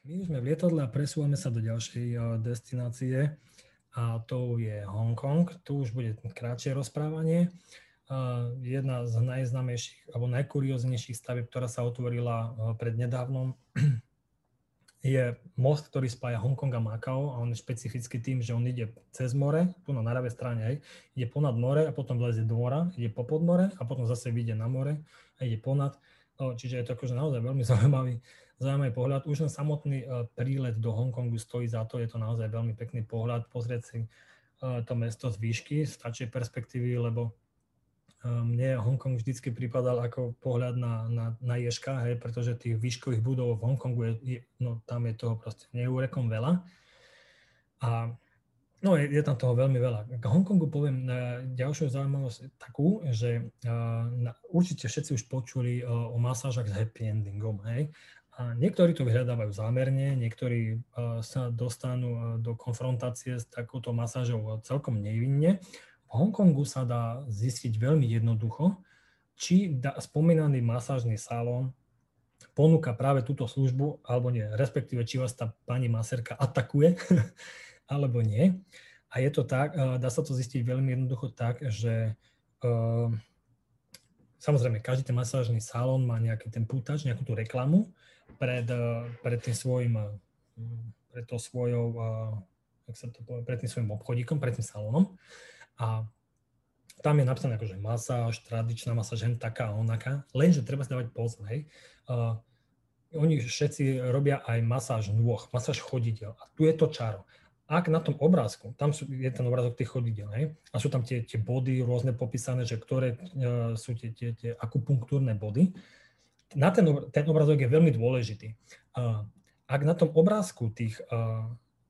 My už sme v lietadle a presúvame sa do ďalšej destinácie a to je Hongkong. Tu už bude krátšie rozprávanie. Jedna z najznámejších alebo najkurióznejších stavieb, ktorá sa otvorila pred nedávnom, je most, ktorý spája Hongkong a Makao a on je špecificky tým, že on ide cez more, tu na ľavej strane, hej, ide ponad more a potom vlezie do mora, ide po podmore a potom zase vyjde na more a ide ponad. Čiže je to akože naozaj veľmi zaujímavý, zaujímavý pohľad. Už len samotný uh, prílet do Hongkongu stojí za to, je to naozaj veľmi pekný pohľad, pozrieť si uh, to mesto z výšky, z perspektívy, lebo mne Hongkong vždycky pripadal ako pohľad na, na, na Ježka, hej, pretože tých výškových budov v Hongkongu, je, je, no, tam je toho proste neúrekom veľa. A no, je, je tam toho veľmi veľa. K Hongkongu poviem ďalšiu zaujímavosť takú, že uh, na, určite všetci už počuli uh, o masážach s happy endingom. Hej. A niektorí to vyhľadávajú zámerne, niektorí sa dostanú do konfrontácie s takouto masážou celkom nevinne v Hongkongu sa dá zistiť veľmi jednoducho, či da, spomínaný masážny salón ponúka práve túto službu, alebo nie, respektíve či vás tá pani maserka atakuje, alebo nie. A je to tak, dá sa to zistiť veľmi jednoducho tak, že samozrejme každý ten masážny salón má nejaký ten pútač, nejakú tú reklamu pred, uh, pred tým svojim, uh, pred to svojou, uh, jak sa to povie, pred tým svojim obchodíkom, pred tým salónom. A tam je napísané akože masáž, tradičná masáž, hen taká a onaká, lenže treba si dávať pozor, hej. Uh, oni všetci robia aj masáž nôh, masáž chodidel a tu je to čaro. Ak na tom obrázku, tam sú, je ten obrázok tých chodidel, hej, a sú tam tie, tie body rôzne popísané, že ktoré uh, sú tie, tie, tie akupunktúrne body, na ten, ten obrázok je veľmi dôležitý. Ak na tom obrázku tých,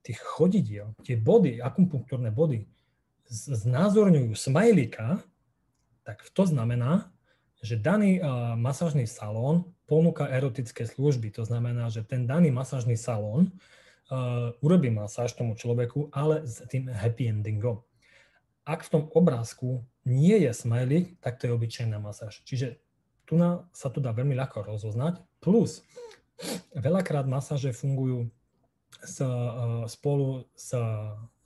tých chodidiel, tie body, akupunktúrne body, znázorňujú smajlika, tak to znamená, že daný masážny salón ponúka erotické služby. To znamená, že ten daný masážny salón urobí masáž tomu človeku, ale s tým happy endingom. Ak v tom obrázku nie je smajlik, tak to je obyčajná masáž. Čiže tu na, sa to dá veľmi ľahko rozoznať. Plus, veľakrát masáže fungujú s, uh, spolu s,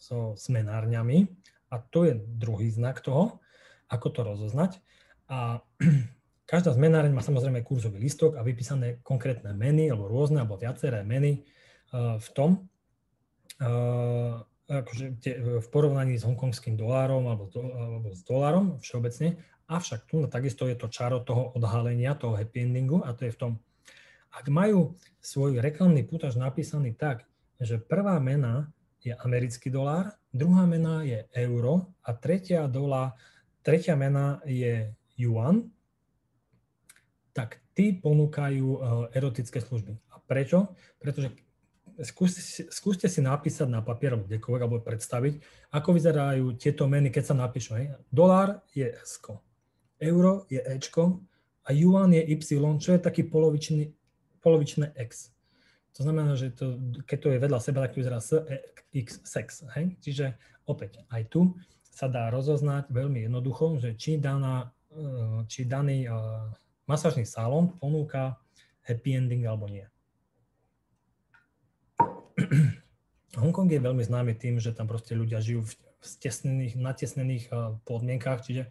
so smenárňami, a to je druhý znak toho, ako to rozoznať. A každá zmenáreň má samozrejme kurzový listok a vypísané konkrétne meny, alebo rôzne, alebo viaceré meny uh, v tom, uh, akože v porovnaní s hongkongským dolárom alebo, do, alebo s dolárom všeobecne. Avšak tu takisto je to čaro toho odhalenia, toho happy endingu a to je v tom, ak majú svoj reklamný pútaž napísaný tak, že prvá mena je americký dolár, druhá mena je euro a tretia, dola, tretia mena je yuan, tak tí ponúkajú e, erotické služby. A prečo? Pretože skúste, skúste si napísať na papier alebo kdekoľvek, alebo predstaviť, ako vyzerajú tieto meny, keď sa napíšu. Hej. Dolár je S, euro je E a yuan je Y, čo je taký polovičný, polovičné X. To znamená, že to, keď to je vedľa seba, tak to vyzerá S, E, X, sex. Hej? Čiže opäť aj tu sa dá rozoznať veľmi jednoducho, že či, daná, e, či daný uh, masážny salón ponúka happy ending alebo nie. Hongkong je veľmi známy tým, že tam proste ľudia žijú v stesnených, natesnených uh, podmienkách, čiže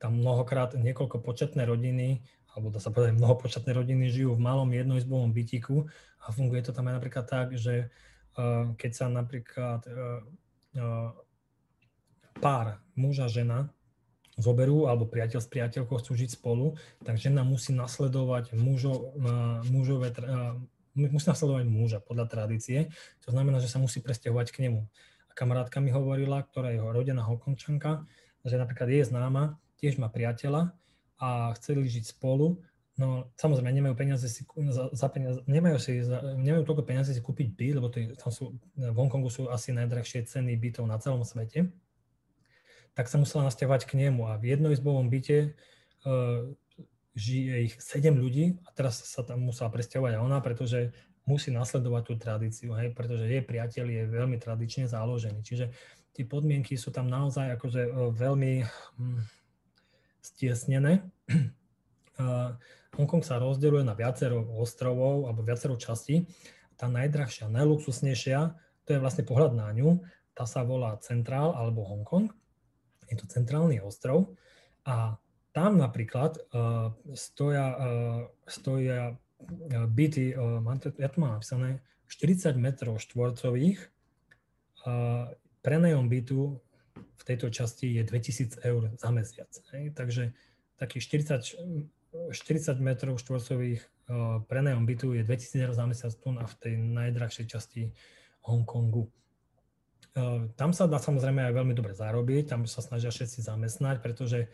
tam mnohokrát niekoľko početné rodiny alebo dá sa povedať, mnohopočetné rodiny žijú v malom jednoizbovom bytiku a funguje to tam aj napríklad tak, že uh, keď sa napríklad uh, uh, pár muža žena zoberú, alebo priateľ s priateľkou chcú žiť spolu, tak žena musí nasledovať mužo, mužové, musí nasledovať muža podľa tradície. To znamená, že sa musí presťahovať k nemu. A kamarátka mi hovorila, ktorá je rodená Hokončanka, že napríklad je známa, tiež má priateľa a chceli žiť spolu, no samozrejme nemajú peniaze si, za, za peniaze, nemajú, si, za, nemajú toľko peniazy si kúpiť byt, lebo to tam sú, v Hongkongu sú asi najdrahšie ceny bytov na celom svete, tak sa musela nasťahovať k nemu a v jednoizbovom byte uh, žije ich 7 ľudí a teraz sa tam musela presťahovať aj ona, pretože musí nasledovať tú tradíciu, hej, pretože jej priateľ je veľmi tradične založený. Čiže tie podmienky sú tam naozaj akože uh, veľmi hm, stiesnené. Hongkong sa rozdeľuje na viacero ostrovov alebo viacero častí tá najdrahšia, najluxusnejšia, to je vlastne pohľad na ňu, tá sa volá Centrál alebo Hongkong. Je to centrálny ostrov a tam napríklad uh, stoja, uh, stoja byty, uh, ja tu mám napísané, 40 metrov štvorcových, uh, prenajom bytu v tejto časti je 2000 eur za mesiac. Hej? Takže takých 40, 40 metrov štvorcových uh, prenajom bytu je 2000 eur za mesiac tu na v tej najdrahšej časti Hongkongu. Uh, tam sa dá samozrejme aj veľmi dobre zarobiť, tam sa snažia všetci zamestnať, pretože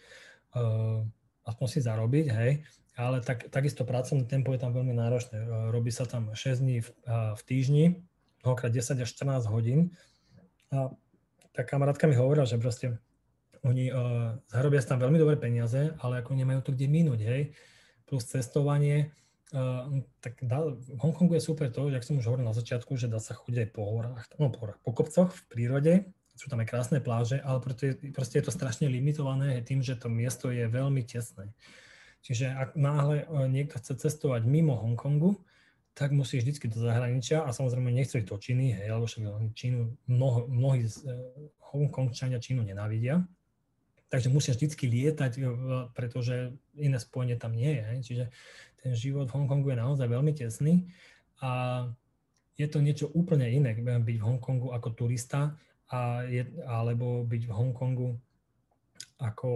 uh, aspoň si zarobiť, hej, ale tak, takisto pracovné tempo je tam veľmi náročné. Robí sa tam 6 dní v, v týždni, mnohokrát 10 až 14 hodín. A tá kamarátka mi hovorila, že proste oni uh, zarobia tam veľmi dobré peniaze, ale ako nemajú to kde minúť, hej, plus cestovanie, Uh, tak dá, v Hongkongu je super to, že ak som už hovoril na začiatku, že dá sa chodiť aj po horách, no po, horách, po kopcoch v prírode, sú tam aj krásne pláže, ale proste, proste je to strašne limitované tým, že to miesto je veľmi tesné. Čiže ak náhle uh, niekto chce cestovať mimo Hongkongu, tak musí vždycky do zahraničia a samozrejme nechce ísť do Číny, hej, alebo však Čínu, mnoho, mnohí z uh, Hongkongčania Čínu nenávidia, takže musia vždycky lietať, pretože iné spojenie tam nie je. Hej. Čiže ten život v Hongkongu je naozaj veľmi tesný a je to niečo úplne iné, byť v Hongkongu ako turista a je, alebo byť v Hongkongu ako,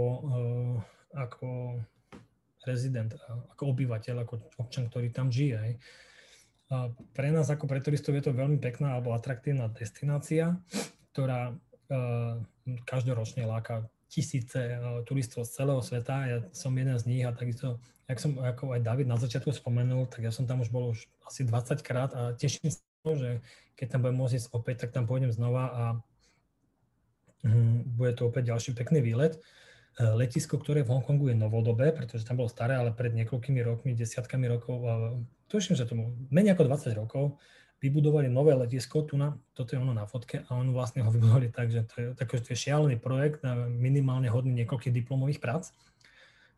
ako rezident, ako obyvateľ, ako občan, ktorý tam žije. Hej. Pre nás ako pre turistov je to veľmi pekná alebo atraktívna destinácia, ktorá uh, každoročne láka tisíce uh, turistov z celého sveta. Ja som jeden z nich a takisto jak som ako aj David na začiatku spomenul, tak ja som tam už bol už asi 20 krát a teším sa, že keď tam budem môcť ísť opäť, tak tam pôjdem znova a um, bude to opäť ďalší pekný výlet. E, letisko, ktoré v Hongkongu je novodobé, pretože tam bolo staré, ale pred niekoľkými rokmi, desiatkami rokov, tuším, že tomu menej ako 20 rokov, vybudovali nové letisko, tu na, toto je ono na fotke, a oni vlastne ho vybudovali tak, že to je, tak, to je šialený projekt, minimálne hodný niekoľkých diplomových prác.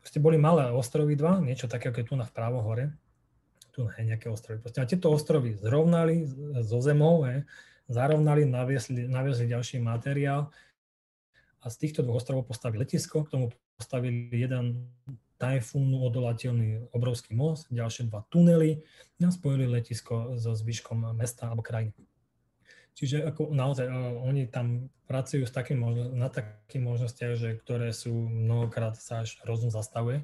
Proste boli malé ostrovy dva, niečo také, ako je tu na vpravo hore. Tu je nejaké ostrovy. Proste a tieto ostrovy zrovnali zo zemou, he, zarovnali, naviesli, naviesli ďalší materiál a z týchto dvoch ostrovov postavili letisko, k tomu postavili jeden tajfúnu odolateľný obrovský most, ďalšie dva tunely a spojili letisko so zvyškom mesta alebo krajiny. Čiže ako naozaj oni tam pracujú s takým na takých možnostiach, že, ktoré sú mnohokrát sa až rozum zastavuje.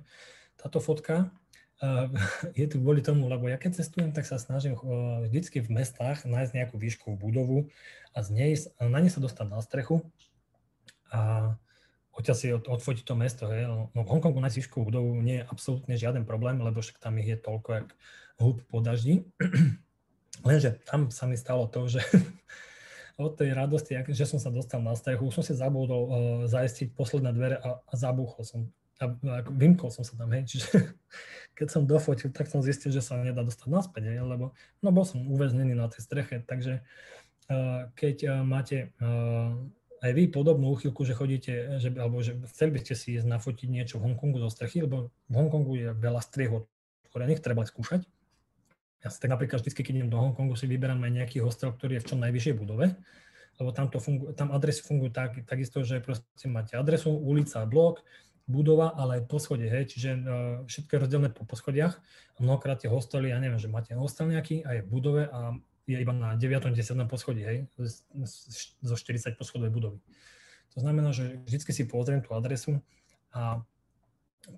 Táto fotka je tu kvôli tomu, lebo ja keď cestujem, tak sa snažím vždycky v mestách nájsť nejakú výškovú budovu a z nej, na nej sa dostať na strechu a odtiaľ si od, odfotiť to mesto. Hej. No, no v Hongkongu nájsť výškovú budovu nie je absolútne žiaden problém, lebo však tam ich je toľko, jak húb po daždi. Lenže tam sa mi stalo to, že od tej radosti, že som sa dostal na strechu, som si zabudol uh, zaistiť posledné dvere a, a zabúchol som. A, a vymkol som sa tam, hej. Čiže keď som dofotil, tak som zistil, že sa nedá dostať naspäť, hej, lebo no, bol som uväznený na tej streche, takže uh, keď uh, máte uh, aj vy podobnú úchylku, že chodíte, že, alebo že chceli by ste si ísť nafotiť niečo v Hongkongu zo strechy, lebo v Hongkongu je veľa striech otvorených, treba skúšať. Ja si tak napríklad vždy, keď idem do Hongkongu, si vyberám aj nejaký hostel, ktorý je v čo najvyššej budove, lebo tam, to fungu, tam adresy fungujú tak, takisto, že proste máte adresu, ulica, blok, budova, ale aj poschodie, hej, čiže uh, všetko je rozdelené po poschodiach. Mnohokrát tie hostely, ja neviem, že máte hostel nejaký a je v budove a je iba na 9. 10. poschodí, hej, zo 40 poschodovej budovy. To znamená, že vždy si pozriem tú adresu a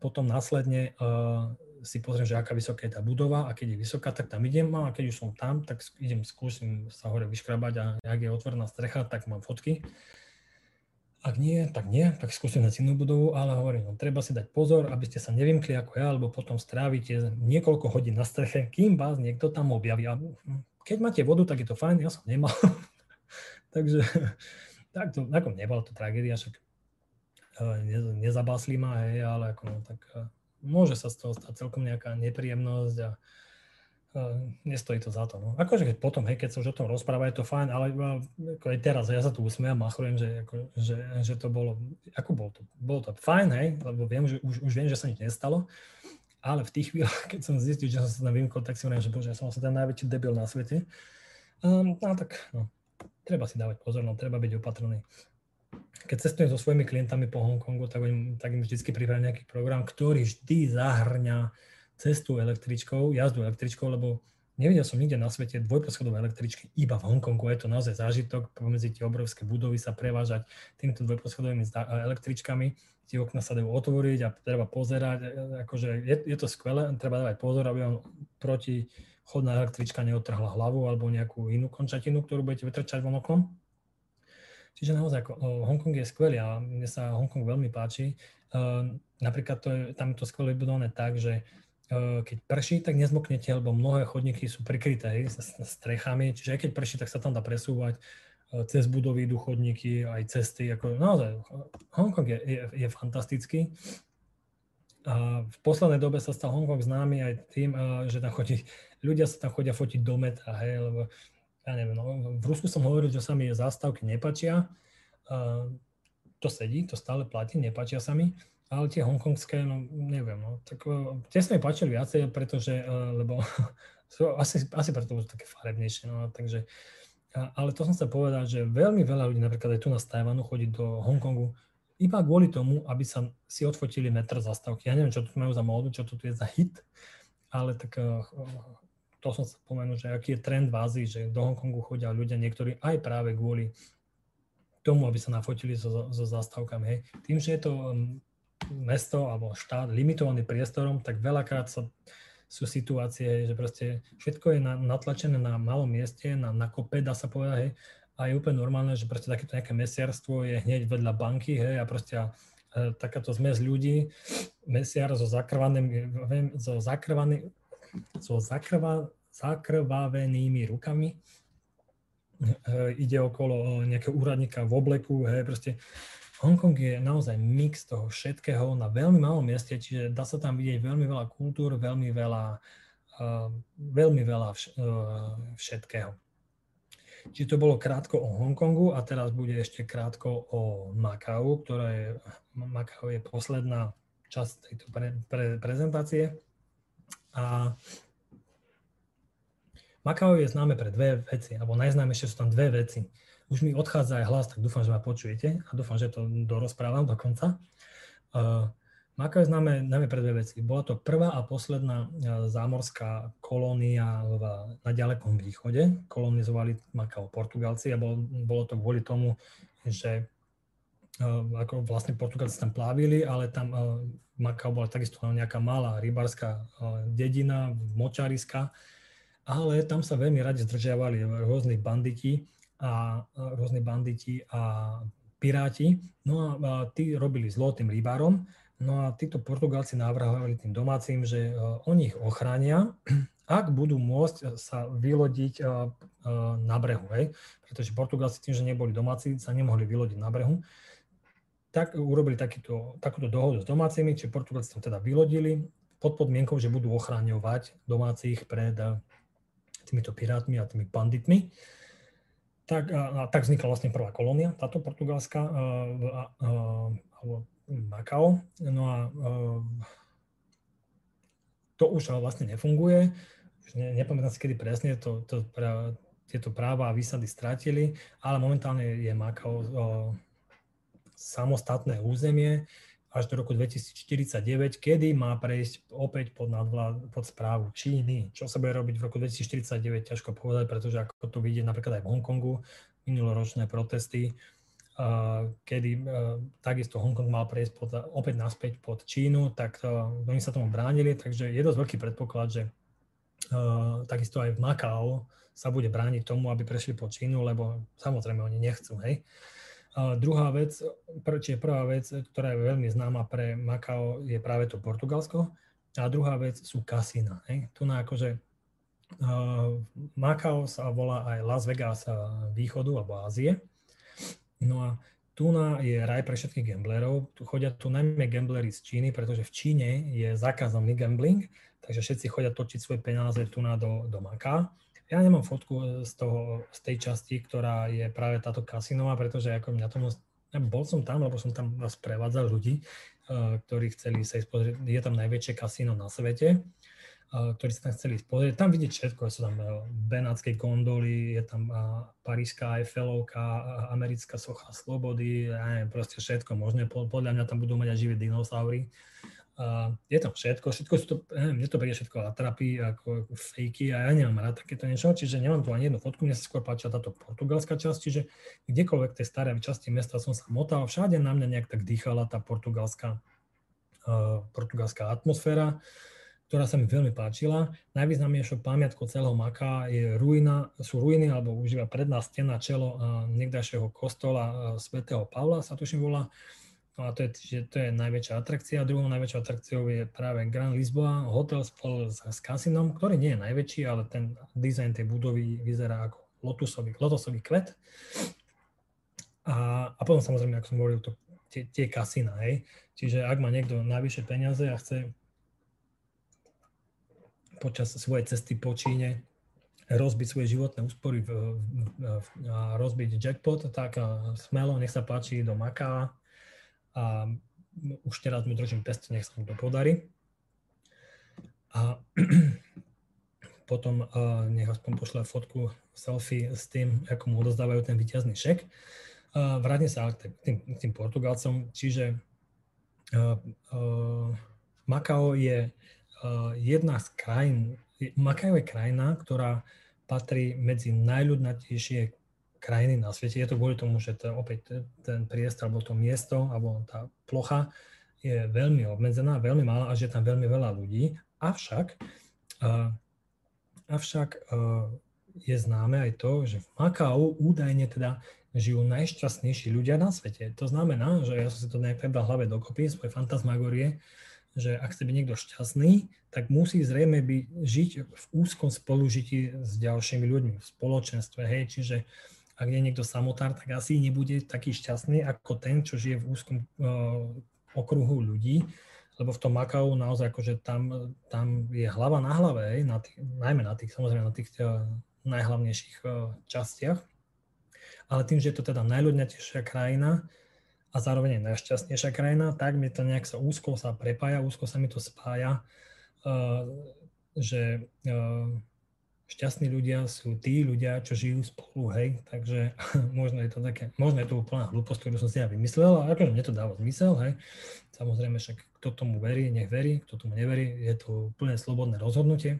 potom následne uh, si pozriem, že aká vysoká je tá budova a keď je vysoká, tak tam idem a keď už som tam, tak idem, skúsim sa hore vyškrabať a ak je otvorená strecha, tak mám fotky. Ak nie, tak nie, tak skúsim na inú budovu, ale hovorím, no, treba si dať pozor, aby ste sa nevymkli ako ja, alebo potom strávite niekoľko hodín na streche, kým vás niekto tam objaví. A keď máte vodu, tak je to fajn, ja som nemal. Takže tak to, ako nebola to tragédia, však eh, nezabásli ma, hej, ale ako, no, tak eh, môže sa z toho stať celkom nejaká nepríjemnosť a uh, nestojí to za to. No. Akože keď potom, hej, keď sa už o tom rozpráva, je to fajn, ale ako aj teraz, ja sa tu usmiem a že, ako, že, že to bolo, ako bolo to, bolo to fajn, hej, lebo viem, že už, už viem, že sa nič nestalo, ale v tých chvíľach, keď som zistil, že som sa tam vymkol, tak si hovorím, že bože, ja som sa ten najväčší debil na svete. Um, no tak, no, treba si dávať pozor, no, treba byť opatrný. Keď cestujem so svojimi klientami po Hongkongu, tak im, tak im vždy pripravím nejaký program, ktorý vždy zahrňa cestu električkou, jazdu električkou, lebo nevidel som nikde na svete dvojposchodové električky, iba v Hongkongu je to naozaj zážitok, pomedzi tie obrovské budovy sa prevážať týmito dvojposchodovými električkami, tie okna sa dajú otvoriť a treba pozerať, e, akože je, je to skvelé, treba dávať pozor, aby on proti električka neotrhla hlavu alebo nejakú inú končatinu, ktorú budete vytrčať von oknom. Čiže naozaj ako, Hongkong je skvelý a mne sa Hongkong veľmi páči. Uh, napríklad to je, tam je to skvelé vybudované tak, že keď prší, tak nezmoknete, lebo mnohé chodníky sú prikryté strechami, čiže aj keď prší, tak sa tam dá presúvať cez budovy idú chodníky, aj cesty. Ako, naozaj, Hongkong je, je, je fantastický. A v poslednej dobe sa stal Hongkong známy aj tým, že tam chodí, ľudia sa tam chodia fotiť do metra, hej, lebo ja neviem, no, v Rusku som hovoril, že sa mi zástavky nepačia, to sedí, to stále platí, nepačia sa mi, ale tie hongkongské, no neviem, no, tak tie sa mi páčili viacej, pretože, lebo sú asi, asi preto sú také farebnejšie, no, takže, ale to som sa povedať, že veľmi veľa ľudí, napríklad aj tu na Tajvanu, chodí do Hongkongu iba kvôli tomu, aby sa si odfotili metr zastávky. Ja neviem, čo tu majú za módu, čo tu je za hit, ale tak eh, to som sa spomenul, že aký je trend v Ázii, že do Hongkongu chodia ľudia niektorí aj práve kvôli tomu, aby sa nafotili so, so zastávkami. Hej. Tým, že je to mm, mesto alebo štát limitovaný priestorom, tak veľakrát sa, sú situácie, že proste všetko je na, natlačené na malom mieste, na, na kope, dá sa povedať, hej, a je úplne normálne, že proste takéto nejaké mesiarstvo je hneď vedľa banky, hej, a proste e, takáto zmes ľudí, mesiar so zakrvanými, so zakrvanými, so zakrva, zakrvavenými rukami, e, ide okolo nejakého úradníka v obleku, hej, proste Hongkong je naozaj mix toho všetkého na veľmi malom mieste, čiže dá sa tam vidieť veľmi veľa kultúr, veľmi veľa, uh, veľmi veľa vš- uh, všetkého. Čiže to bolo krátko o Hongkongu a teraz bude ešte krátko o Makau, ktorá je, Makau je posledná časť tejto pre, pre, prezentácie. A Makau je známe pre dve veci, alebo najznámejšie sú tam dve veci. Už mi odchádza aj hlas, tak dúfam, že ma počujete a dúfam, že to dorozprávam do konca. Uh, Makao je známe najmä pre dve veci. Bola to prvá a posledná e, zámorská kolónia na ďalekom východe. Kolonizovali Makao Portugalci a bolo, bolo to kvôli tomu, že uh, ako vlastne Portugalci tam plávili, ale tam Makao bola takisto nejaká malá rybárska dedina, močariska, ale tam sa veľmi radi zdržiavali rôzni banditi a rôzni banditi a piráti. No a, tí robili zlo tým rybárom No a títo Portugálci navrhovali tým domácim, že e, oni ich ochránia, ak budú môcť sa vylodiť e, e, na brehu. Hej? Pretože Portugálci tým, že neboli domáci, sa nemohli vylodiť na brehu. Tak urobili takýto, takúto dohodu s domácimi, čiže Portugálci tam teda vylodili pod podmienkou, že budú ochráňovať domácich pred týmito pirátmi a tými banditmi. Tak, a, a tak vznikla vlastne prvá kolónia, táto portugalská, alebo Makao. No a ehm, to už vlastne nefunguje. Už ne, nepamätám si, kedy presne to, to pra, tieto práva a výsady stratili, ale momentálne je Makao o, ehm, samostatné územie až do roku 2049, kedy má prejsť opäť pod, nadvlád, pod správu Číny. Čo sa bude robiť v roku 2049, ťažko povedať, pretože ako to vidieť napríklad aj v Hongkongu, minuloročné protesty, kedy takisto Hongkong mal prejsť pod, opäť naspäť pod Čínu, tak oni sa tomu bránili, takže je dosť veľký predpoklad, že takisto aj v Makao sa bude brániť tomu, aby prešli pod Čínu, lebo samozrejme oni nechcú, hej. Druhá vec, čiže prvá vec, ktorá je veľmi známa pre Makao, je práve to Portugalsko. A druhá vec sú kasína. Hej. Tu na akože uh, Makao sa volá aj Las Vegas východu alebo Ázie. No a tu je raj pre všetkých gamblerov. Tu chodia tu najmä gamblery z Číny, pretože v Číne je zakázaný gambling, takže všetci chodia točiť svoje peniaze tu na do, do Maka. Ja nemám fotku z, toho, z tej časti, ktorá je práve táto kasinová, pretože ako mňa tomu, ja bol som tam, lebo som tam sprevádzal ľudí, uh, ktorí chceli sa ísť pozrieť, je tam najväčšie kasino na svete. ktorí sa tam chceli pozrieť. Tam vidieť všetko, sú tam benátske gondoly, je tam parížská Eiffelovka, americká socha slobody, ja neviem, proste všetko možné. Podľa mňa tam budú mať aj živé dinosaury. Je tam všetko, všetko sú to, neviem, mne to príde všetko atrapy, ako, ako fejky a ja nemám rád takéto niečo, čiže nemám tu ani jednu fotku, mne sa skôr páčila táto portugalská časť, čiže kdekoľvek tej staré časti mesta som sa motal, všade na mňa nejak tak dýchala tá portugalská, uh, portugalská atmosféra ktorá sa mi veľmi páčila. Najvýznamnejšou pamiatkou celého Maka je ruina, sú ruiny, alebo už iba predná stena čelo niekdajšieho kostola svätého Pavla, sa tuším volá. No a to je, že to je najväčšia atrakcia. Druhou najväčšou atrakciou je práve Grand Lisboa, hotel spolu s, s kasinom, ktorý nie je najväčší, ale ten dizajn tej budovy vyzerá ako lotusový, lotosový kvet. A, a potom samozrejme, ako som hovoril, to, tie, tie kasína, hej. Čiže ak má niekto najvyššie peniaze a chce počas svojej cesty po Číne rozbiť svoje životné úspory v, v, v, a rozbiť jackpot, tak smelo, nech sa páči do Maká a už teraz mu držím test, nech sa mu to podarí. A potom uh, nech aspoň pošle fotku, selfie s tým, ako mu odozdávajú ten výťazný šek. Uh, vrátim sa k tým, k tým Portugalcom, čiže uh, uh, Makao je Eh, jedna z krajín, Makao je krajina, ktorá patrí medzi najľudnatejšie krajiny na svete. Je to kvôli tomu, že to, opäť ten priestor, alebo to miesto, alebo tá plocha je veľmi obmedzená, veľmi malá a že je tam veľmi veľa ľudí. Avšak, uh, avšak uh, je známe aj to, že v Makau údajne teda žijú najšťastnejší ľudia na svete. To znamená, že ja som si to nejak teda hlave dokopy, svoje fantasmagorie, že ak chce byť niekto šťastný, tak musí zrejme by žiť v úzkom spolužití s ďalšími ľuďmi, v spoločenstve. Hej, čiže ak je niekto samotár, tak asi nebude taký šťastný ako ten, čo žije v úzkom uh, okruhu ľudí, lebo v tom Makau naozaj akože tam, tam je hlava na hlave, na tých, najmä na tých, samozrejme na tých uh, najhlavnejších uh, častiach. Ale tým, že je to teda najľudnatejšia krajina, a zároveň najšťastnejšia krajina, tak mi to nejak sa úzko sa prepája, úzko sa mi to spája, že šťastní ľudia sú tí ľudia, čo žijú spolu, hej, takže možno je to také, možno je to úplná hlúposť, ktorú som si ja vymyslel, ale akože mne to dáva zmysel, hej. Samozrejme však kto tomu verí, nech verí, kto tomu neverí, je to úplne slobodné rozhodnutie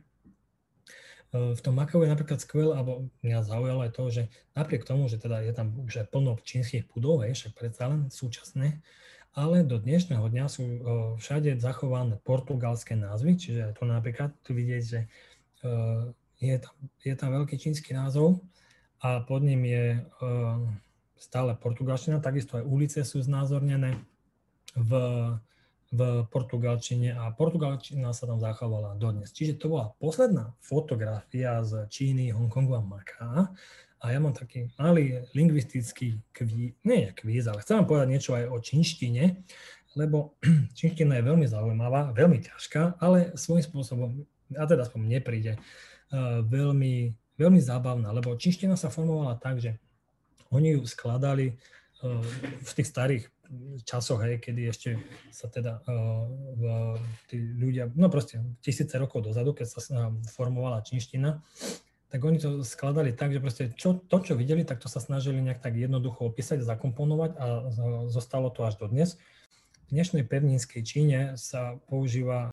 v tom Makau je napríklad skvelé, alebo mňa zaujalo aj to, že napriek tomu, že teda je tam už aj plno čínskych budov, však predsa len súčasné, ale do dnešného dňa sú všade zachované portugalské názvy, čiže tu napríklad tu vidieť, že je tam, je tam veľký čínsky názov a pod ním je stále portugalština, takisto aj ulice sú znázornené v v portugalčine a portugalčina sa tam zachovala dodnes. Čiže to bola posledná fotografia z Číny, Hongkongu a Maká. A ja mám taký malý lingvistický kvíz, nie kvíz, ale chcem vám povedať niečo aj o čínštine, lebo čínština je veľmi zaujímavá, veľmi ťažká, ale svojím spôsobom, a teda aspoň mne príde, veľmi, veľmi zábavná, lebo čínština sa formovala tak, že oni ju skladali uh, v tých starých časoch, hej, kedy ešte sa teda uh, tí ľudia, no proste tisíce rokov dozadu, keď sa formovala čínština, tak oni to skladali tak, že proste čo, to, čo videli, tak to sa snažili nejak tak jednoducho opísať, zakomponovať a zostalo to až do dnes. V dnešnej pevninskej Číne sa používa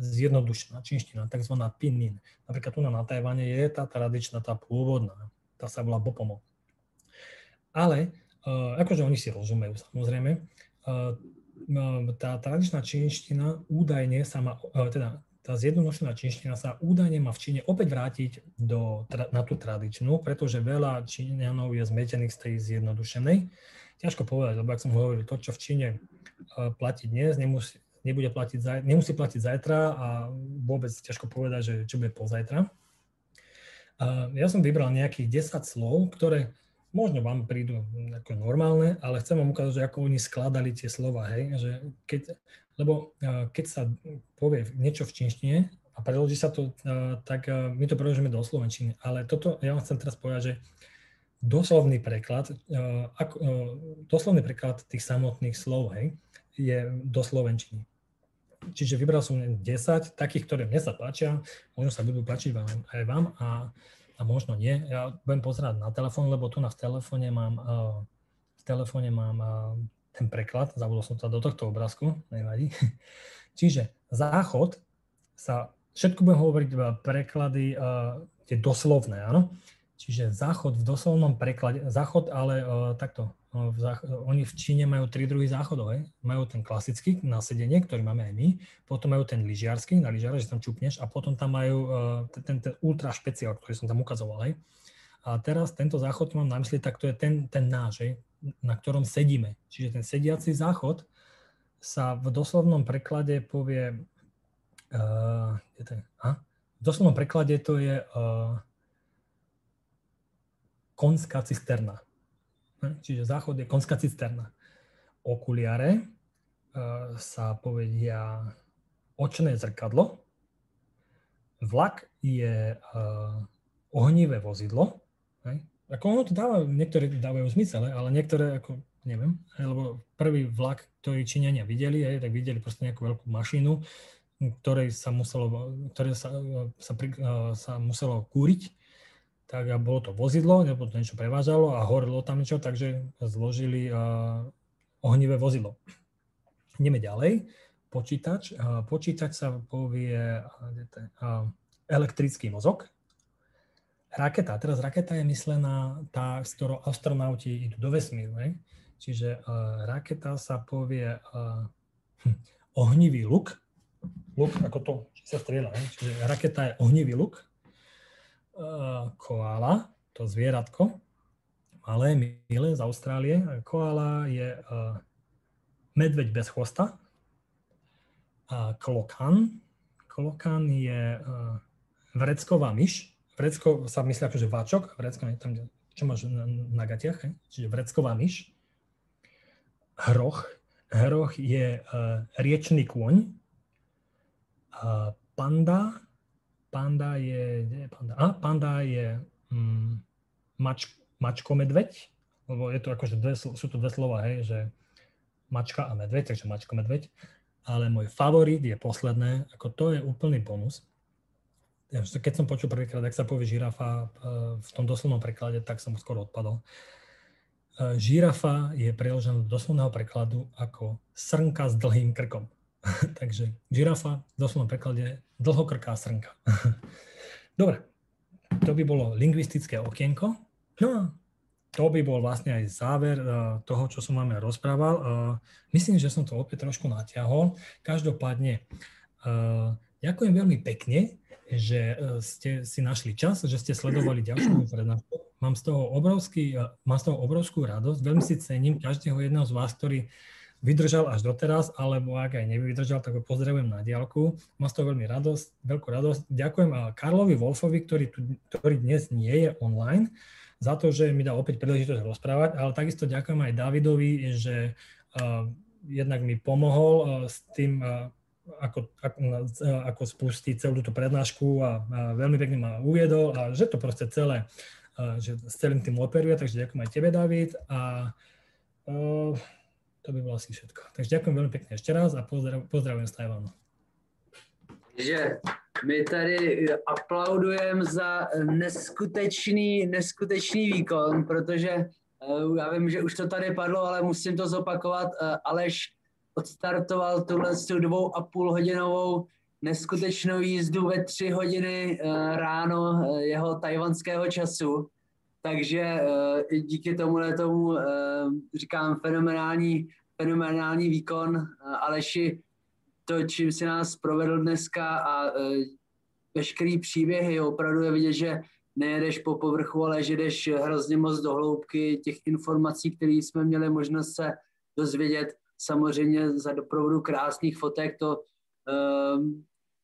zjednodušená čínština, tzv. pinyin. Napríklad tu na Tajvane je tá tradičná, tá pôvodná, tá sa volá bopomo. Ale akože oni si rozumejú samozrejme, tá tradičná čínština údajne sa má, teda tá zjednodušená čínština sa údajne má v Číne opäť vrátiť do, na tú tradičnú, pretože veľa Číňanov je zmetených z tej zjednodušenej. Ťažko povedať, lebo ak som hovoril, to, čo v Číne platí dnes, nemusí, nebude platiť, nemusí platiť zajtra a vôbec ťažko povedať, že čo bude pozajtra. Ja som vybral nejakých 10 slov, ktoré možno vám prídu ako normálne, ale chcem vám ukázať, že ako oni skladali tie slova, hej, že keď, lebo keď sa povie niečo v čínštine a preloží sa to, tak my to preložíme do slovenčiny, ale toto, ja vám chcem teraz povedať, že doslovný preklad, ako, doslovný preklad tých samotných slov, hej, je do slovenčiny. Čiže vybral som 10 takých, ktoré mne sa páčia, možno sa budú páčiť vám, aj vám a, a možno nie. Ja budem pozerať na telefón, lebo tu na v telefóne mám, uh, v telefóne mám uh, ten preklad, zabudol som sa do tohto obrázku, nevadí. Čiže záchod sa, všetko budem hovoriť preklady uh, tie doslovné, áno. Čiže záchod v doslovnom preklade, záchod ale uh, takto, v zách- oni v Číne majú tri druhy záchodov. Majú ten klasický na sedenie, ktorý máme aj my, potom majú ten lyžiarsky, na lyžiara, že tam čupneš a potom tam majú uh, ten, ten ultra špeciál, ktorý som tam ukazoval, hej. A teraz tento záchod mám na mysli, tak to je ten, ten náš, hej, na ktorom sedíme. Čiže ten sediaci záchod sa v doslovnom preklade povie, uh, je to, a? v doslovnom preklade to je uh, konská cisterna. Hm? Čiže záchod je konská cisterna. Okuliare e, sa povedia očné zrkadlo. Vlak je e, ohnivé vozidlo. Ako ono to dáva, niektoré dávajú zmysel, ale niektoré ako neviem, lebo prvý vlak, ktorý Číňania videli, tak videli proste nejakú veľkú mašinu, ktorej sa muselo, ktoré sa, sa, pri, sa muselo kúriť tak a bolo to vozidlo, nebo to niečo prevážalo a horilo tam niečo, takže zložili uh, ohnivé vozidlo. Ideme ďalej. Počítač. Uh, počítač sa povie uh, elektrický mozog. Raketa. Teraz raketa je myslená tá, s ktorou astronauti idú do vesmíru. Ne? Čiže uh, raketa sa povie uh, ohnivý luk. Luk ako to, či sa strieľa. Ne? Čiže raketa je ohnivý luk koala, to zvieratko, malé, milé z Austrálie. Koala je medveď bez chvosta. Klokan. Klokan je vrecková myš. Vrecko sa myslí akože váčok, vrecko je tam, čo máš na, na gatiach, čiže vrecková myš. Hroch. Hroch je riečný kôň. Panda Panda je, je panda? A, panda je mm, mač, mačko medveď, lebo je to akože dve, sú to dve slova, hej, že mačka a medveď, takže mačko medveď. Ale môj favorit je posledné, ako to je úplný bonus. Keď som počul prvýkrát, ak sa povie žirafa e, v tom doslovnom preklade, tak som skoro odpadol. E, žirafa je preložená do doslovného prekladu ako srnka s dlhým krkom. Takže žirafa v doslovnom preklade dlhokrká srnka. Dobre, to by bolo lingvistické okienko. No a to by bol vlastne aj záver eh, toho, čo som máme rozprával. Eh, myslím, že som to opäť trošku natiahol. Každopádne, eh, ďakujem veľmi pekne, že ste si našli čas, že ste sledovali ďalšiu prednášku. Mám z toho obrovský, mám z toho obrovskú radosť. Veľmi si cením každého jedného z vás, ktorý vydržal až doteraz, alebo ak aj nevydržal, tak ho pozdravujem na diálku. Mám z toho veľmi radosť, veľkú radosť. Ďakujem Karlovi Wolfovi, ktorý, tu, ktorý dnes nie je online, za to, že mi dal opäť príležitosť rozprávať, ale takisto ďakujem aj Davidovi, že uh, jednak mi pomohol uh, s tým, uh, ako, ako, ako spustiť celú túto prednášku a, a veľmi pekne ma uviedol a že to proste celé, že s celým tým operuje, takže ďakujem aj tebe, David. A uh, to by bolo asi všetko. Takže ďakujem veľmi pekne ešte raz a pozdrav, pozdravujem z Tajvanu. Takže my tady aplaudujeme za neskutečný, neskutečný výkon, protože uh, já vím, že už to tady padlo, ale musím to zopakovat. Uh, Aleš odstartoval tuhle dvou a půl hodinovou neskutečnou jízdu ve tři hodiny uh, ráno jeho tajvanského času. Takže uh, díky tomuhle tomu uh, říkám fenomenální, fenomenální výkon. Uh, Aleši, to, čím si nás provedl dneska a veškerý příběhy, opravdu je vidět, že nejedeš po povrchu, ale že jdeš hrozně moc do hloubky těch informací, které jsme měli možnost se dozvědět. Samozřejmě za doprovodu krásných fotek to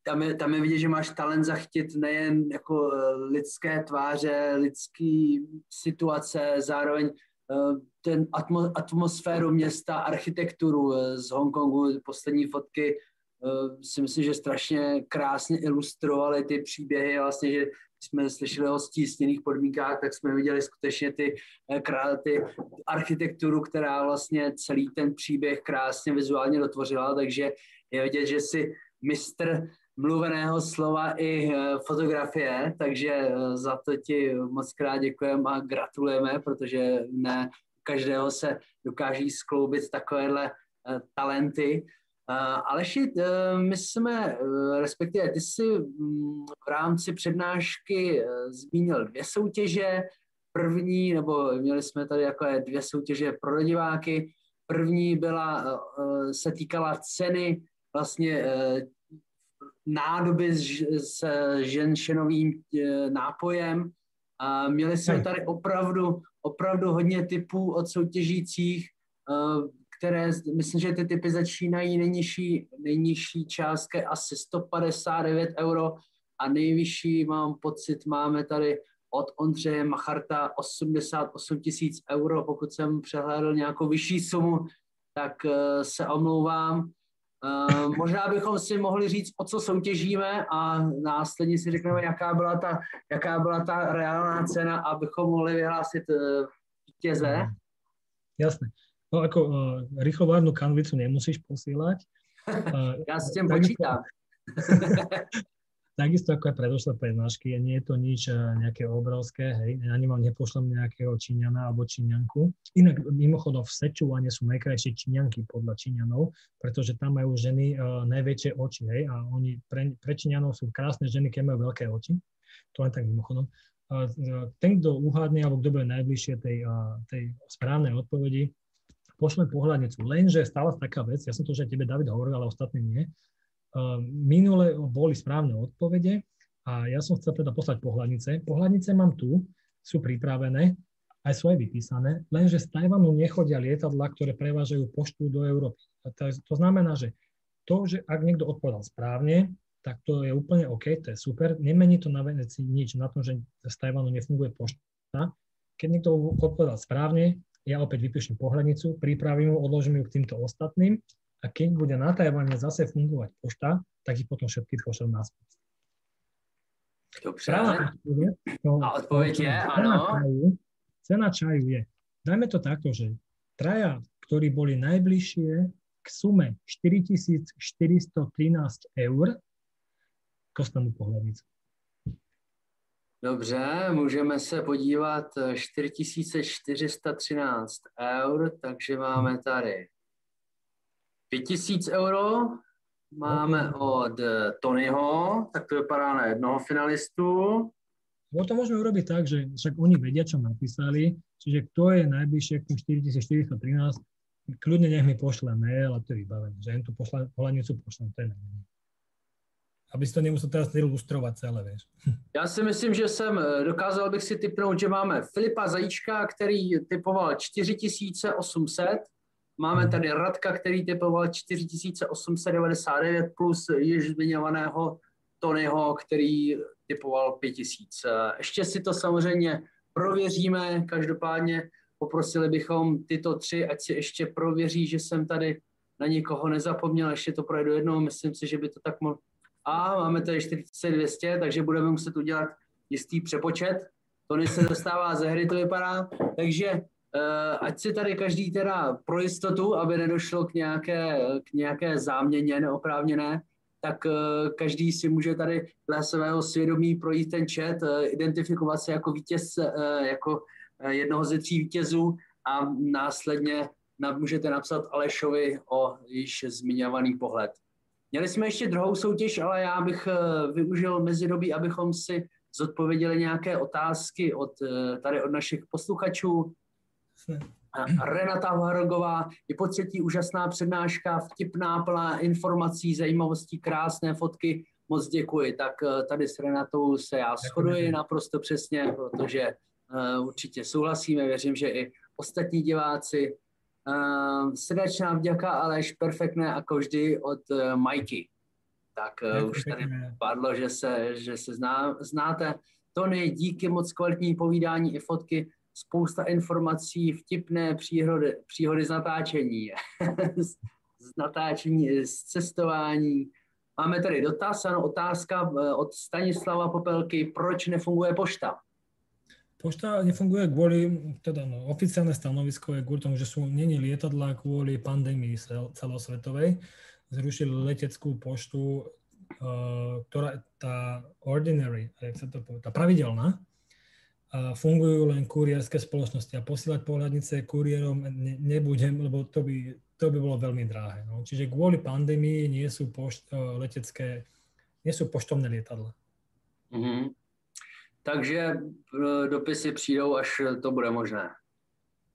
tam je, tam je vidět, že máš talent zachytit nejen jako eh, lidské tváře, lidské situace, zároveň eh, ten atmo, atmosféru města, architekturu eh, z Hongkongu, poslední fotky si myslím, že strašně krásně ilustrovaly ty příběhy, vlastně, že jsme slyšeli o stísněných podmínkách, tak jsme viděli skutečně ty, ty architekturu, která vlastně celý ten příběh krásně vizuálně dotvořila, takže je vidět, že si mistr mluveného slova i fotografie, takže za to ti moc krát děkujeme a gratulujeme, protože ne každého se dokáží skloubit takovéhle talenty. Aleši, my jsme, respektive ty jsi mm, v rámci přednášky zmínil dvě soutěže, první, nebo měli jsme tady jako dvě soutěže pro diváky. První byla, eh, se týkala ceny vlastně eh, nádoby s, s ženšenovým eh, nápojem. A měli jsme tady opravdu, opravdu hodně typů od soutěžících, které, myslím, že ty typy začínají nejnižší, nejnižší částky asi 159 euro a nejvyšší, mám pocit, máme tady od Ondřeje Macharta 88 tisíc euro. Pokud jsem přehlédl nějakou vyšší sumu, tak eh, se omlouvám. Uh, možná bychom si mohli říct, o co soutěžíme a následně si řekneme, jaká byla ta, jaká byla ta reálná cena, abychom mohli vyhlásit uh, vítěze. Jasné. No ako uh, rýchlovárnu kanvicu nemusíš posílať. Uh, Já s tím počítám. takisto ako aj predošlé prednášky, nie je to nič eh, nejaké obrovské, hej, ani vám nepošlem nejakého Číňana alebo Číňanku. Inak mimochodom v Sečúvane sú najkrajšie Číňanky podľa Číňanov, pretože tam majú ženy uh, najväčšie oči, hej, a oni pre, pre Číňanov sú krásne ženy, keď majú veľké oči. To len tak mimochodom. Uh, ten, kto uhádne, alebo kto bude najbližšie tej, tej správnej odpovedi, pošle pohľadnicu. Lenže stala taká vec, ja som to už aj tebe David hovoril, ale ostatní nie, minule boli správne odpovede a ja som chcel teda poslať pohľadnice. Pohľadnice mám tu, sú pripravené, aj sú aj vypísané, lenže z Tajvanu nechodia lietadla, ktoré prevážajú poštu do Európy. To, to znamená, že to, že ak niekto odpovedal správne, tak to je úplne OK, to je super. Nemení to na veci nič na tom, že z Tajvanu nefunguje pošta. Keď niekto odpovedal správne, ja opäť vypíšem pohľadnicu, pripravím ju, odložím ju k týmto ostatným a keď bude na Tajvane zase fungovať pošta, tak ich potom všetky pošlem naspäť. Dobře. To, a odpověď je, ano. Čaju, cena čaju je, dajme to takto, že traja, ktorí boli najbližšie k sume 4413 eur, dostanú pohľadnicu. Dobře, můžeme se podívat 4413 eur, takže máme tady 5000 euro máme od Tonyho, tak to vypadá na jednoho finalistu. No to môžeme urobiť tak, že však oni vedia, čo napísali, čiže kto je najbližšie k tým 4413, kľudne nech mi pošle mail a to je vybavené, že jen tú pohľadnicu pošlem, to je najmenej. Aby si to nemusel teraz ilustrovať celé, vieš. Já si myslím, že jsem, eh, dokázal bych si typnout, že máme Filipa Zajíčka, který typoval 4800, Máme tady Radka, který typoval 4899 plus již zmiňovaného Tonyho, který typoval 5000. Ještě si to samozřejmě prověříme, každopádně poprosili bychom tyto tři, ať si ještě prověří, že jsem tady na nikoho nezapomněl, ještě to projdu jednou, myslím si, že by to tak mohlo. A máme tady 4200, takže budeme muset udělat jistý přepočet. Tony se dostává ze hry, to vypadá. Takže ať si tady každý teda pro jistotu, aby nedošlo k nějaké, k nějaké záměně neoprávněné, tak eh, každý si může tady dle svého svědomí projít ten chat, eh, identifikovat se jako vítěz, jako jednoho ze tří vítězů a následně můžete napsat Alešovi o již zmiňovaný pohled. Měli jsme ještě druhou soutěž, ale já bych využil mezidobí, abychom si zodpověděli nějaké otázky od, tady od našich posluchačů. Renata Hrogová, je po třetí úžasná přednáška, vtipná, plná informací, zajímavostí, krásné fotky. Moc děkuji. Tak eh, tady s Renatou se já shoduji naprosto přesně, protože uh, určitě souhlasíme. Věřím, že i ostatní diváci. Uh, srdečná vďaka, Aleš, perfektné jako vždy od uh, Majky. Tak uh, už tady padlo, že se, že se zná, znáte. Tony, díky moc kvalitní povídání i fotky spousta informací, vtipné příhody, příhody z natáčení, z natáčení, z cestování. Máme tady dotaz, ano, otázka eh, od Stanislava Popelky, proč nefunguje pošta? Pošta nefunguje kvôli, teda no, oficiálne stanovisko je kvôli tomu, že sú není lietadla kvôli pandémii celosvetovej. zrušili leteckú poštu, uh, ktorá tá ordinary, jak sa to povie, tá pravidelná, a fungujú len kurierské spoločnosti a posielať pohľadnice kuriérom ne, nebudem, lebo to by, to by bolo veľmi drahé. No. Čiže kvôli pandémii nie sú pošt, uh, letecké, nie sú poštovné lietadla. Mm-hmm. Takže uh, dopisy přijdou, až to bude možné.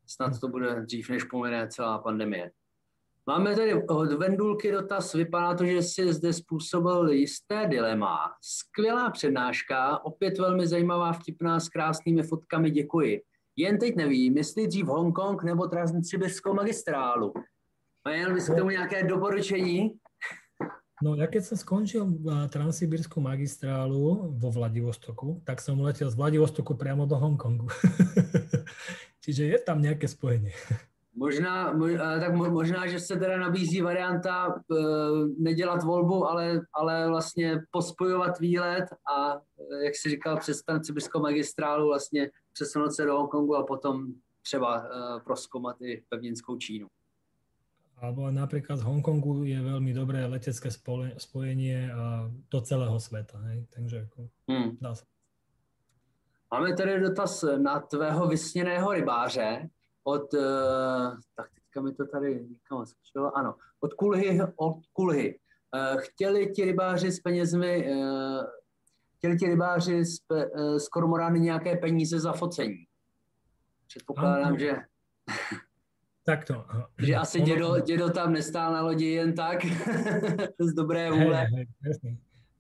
Snad to bude dřív, než pomine celá pandemie. Máme tady od Vendulky dotaz, vypadá to, že si zde způsobil jisté dilema. Skvělá přednáška, opět velmi zajímavá, vtipná, s krásnými fotkami, děkuji. Jen teď nevím, jestli dřív Hongkong nebo Transsibírskou magistrálu. Měl bys k tomu nějaké doporučení? No ja keď som skončil Transsibírskú magistrálu vo Vladivostoku, tak som letel z Vladivostoku priamo do Hongkongu. Čiže je tam nejaké spojenie. Možná, tak možná, že se teda nabízí varianta e, nedělat volbu, ale, ale vlastně pospojovat výlet a, e, jak si říkal, přes Transsibírskou magistrálu vlastně přesunout se do Hongkongu a potom třeba e, i pevninskou Čínu. Alebo napríklad z Hongkongu je veľmi dobré letecké spojenie do celého sveta. Hej? Takže ako, hmm. dá sa. Máme tady dotaz na tvého vysněného rybáře od, uh, tak teďka mi to tady někam skočilo, ano, od Kulhy, od Kulhy. Uh, chtěli ti rybáři s penězmi, uh, chtěli ti rybáři z, uh, z kormorány nějaké peníze za focení. Předpokládám, že... Takto. že asi ono... dědo, dědo tam nestál na lodi jen tak, z dobré vůle. Hej, hej,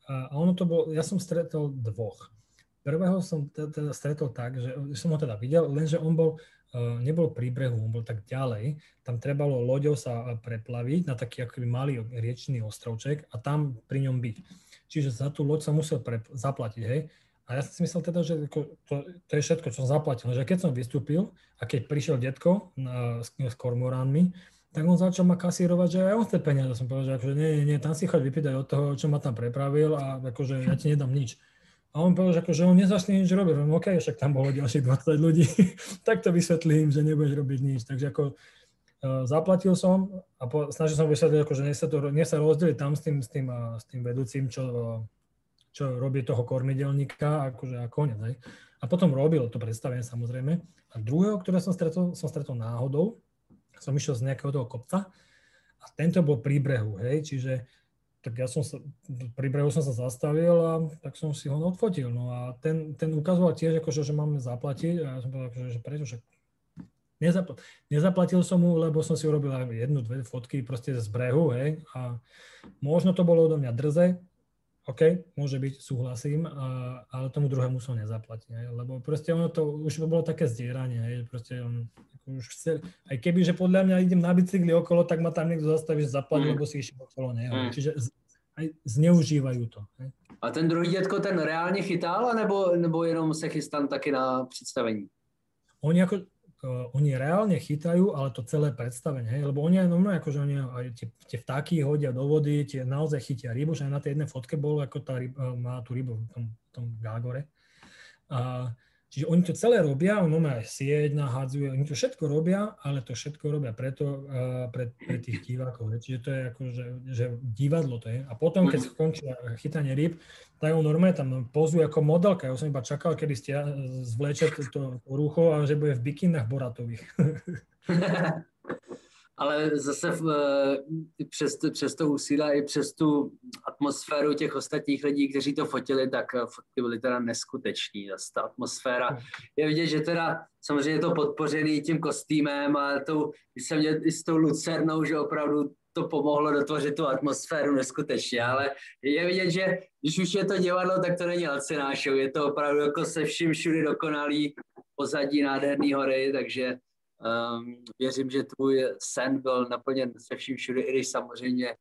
a ono to bol, ja som stretol dvoch. Prvého som teda stretol tak, že som ho teda videl, lenže on bol nebol pri brehu, on bol tak ďalej, tam trebalo loďou sa preplaviť na taký akoby malý riečný ostrovček a tam pri ňom byť. Čiže za tú loď sa musel pre, zaplatiť, hej. A ja som si myslel teda, že to, to je všetko, čo som zaplatil. Že keď som vystúpil a keď prišiel detko na, s, s kormoránmi, tak on začal ma kasírovať, že aj on chce peniaze. Som povedal, že akože nie, nie, nie, tam si choď vypýtať od toho, čo ma tam prepravil a akože ja ti nedám nič. A on povedal, že, ako, že on nezačne nič robiť. Hovorím, OK, však tam bolo ďalších 20 ľudí, tak to vysvetlím, že nebudeš robiť nič. Takže ako uh, zaplatil som a po, snažil som vysvetliť, ako, že nech sa, to, nech sa rozdeliť tam s tým, s tým, uh, s tým vedúcim, čo, uh, čo robí toho kormidelníka, akože a konec. Hej. A potom robil to predstavenie samozrejme. A druhého, ktoré som stretol, som stretol náhodou, som išiel z nejakého toho kopca a tento bol pri brehu, hej, čiže tak ja som sa, pri brehu som sa zastavil a tak som si ho odfotil. No a ten, ten ukazoval tiež, akože, že máme zaplatiť a ja som povedal, akože, že prečo, že nezapl- nezaplatil som mu, lebo som si urobil jednu, dve fotky proste z brehu, hej, a možno to bolo odo mňa drze, OK, môže byť, súhlasím, a, ale tomu druhému som nezaplatil, hej, lebo proste ono to už bolo také zdieranie, hej, proste on už chce, aj keby, že podľa mňa idem na bicykli okolo, tak ma tam niekto zastaví, že zaplatí, mm. lebo si išiel okolo neho, mm. čiže aj zneužívajú to. Hej. A ten druhý dětko ten reálně chytal, nebo, nebo jenom se chystám taky na představení? Oni ako, oni reálne chytajú, ale to celé predstavenie, hej, lebo oni aj normálne, akože oni aj tie, tie vtáky hodia do vody, tie naozaj chytia rybu, že aj na tej jednej fotke bol, ako tá ryba, má tú rybu v tom, tom gágore. A, Čiže oni to celé robia, on má sieť, nahádzuje, oni to všetko robia, ale to všetko robia preto, uh, pre, pre tých divákov. Čiže to je ako, že, že divadlo to je. A potom, keď skončí chytanie ryb, tak on normálne tam pozuje ako modelka. Ja som iba čakal, kedy ste zvleče to, to rucho a že bude v bikinách boratových. ale zase eh, přes, přes to úsilí i přes tu atmosféru těch ostatních lidí, kteří to fotili, tak eh, fotky byly teda neskuteční. Ta atmosféra je vidět, že teda samozřejmě je to podpořený tím kostýmem a tou, jsem měl i s tou lucernou, že opravdu to pomohlo dotvořit tu atmosféru neskutečně, ale je vidět, že když už je to divadlo, tak to není laciná show, je to opravdu jako se vším všudy dokonalý pozadí nádherný hory, takže Um, věřím, že tvůj sen byl naplněn se vším všude, i když samozřejmě,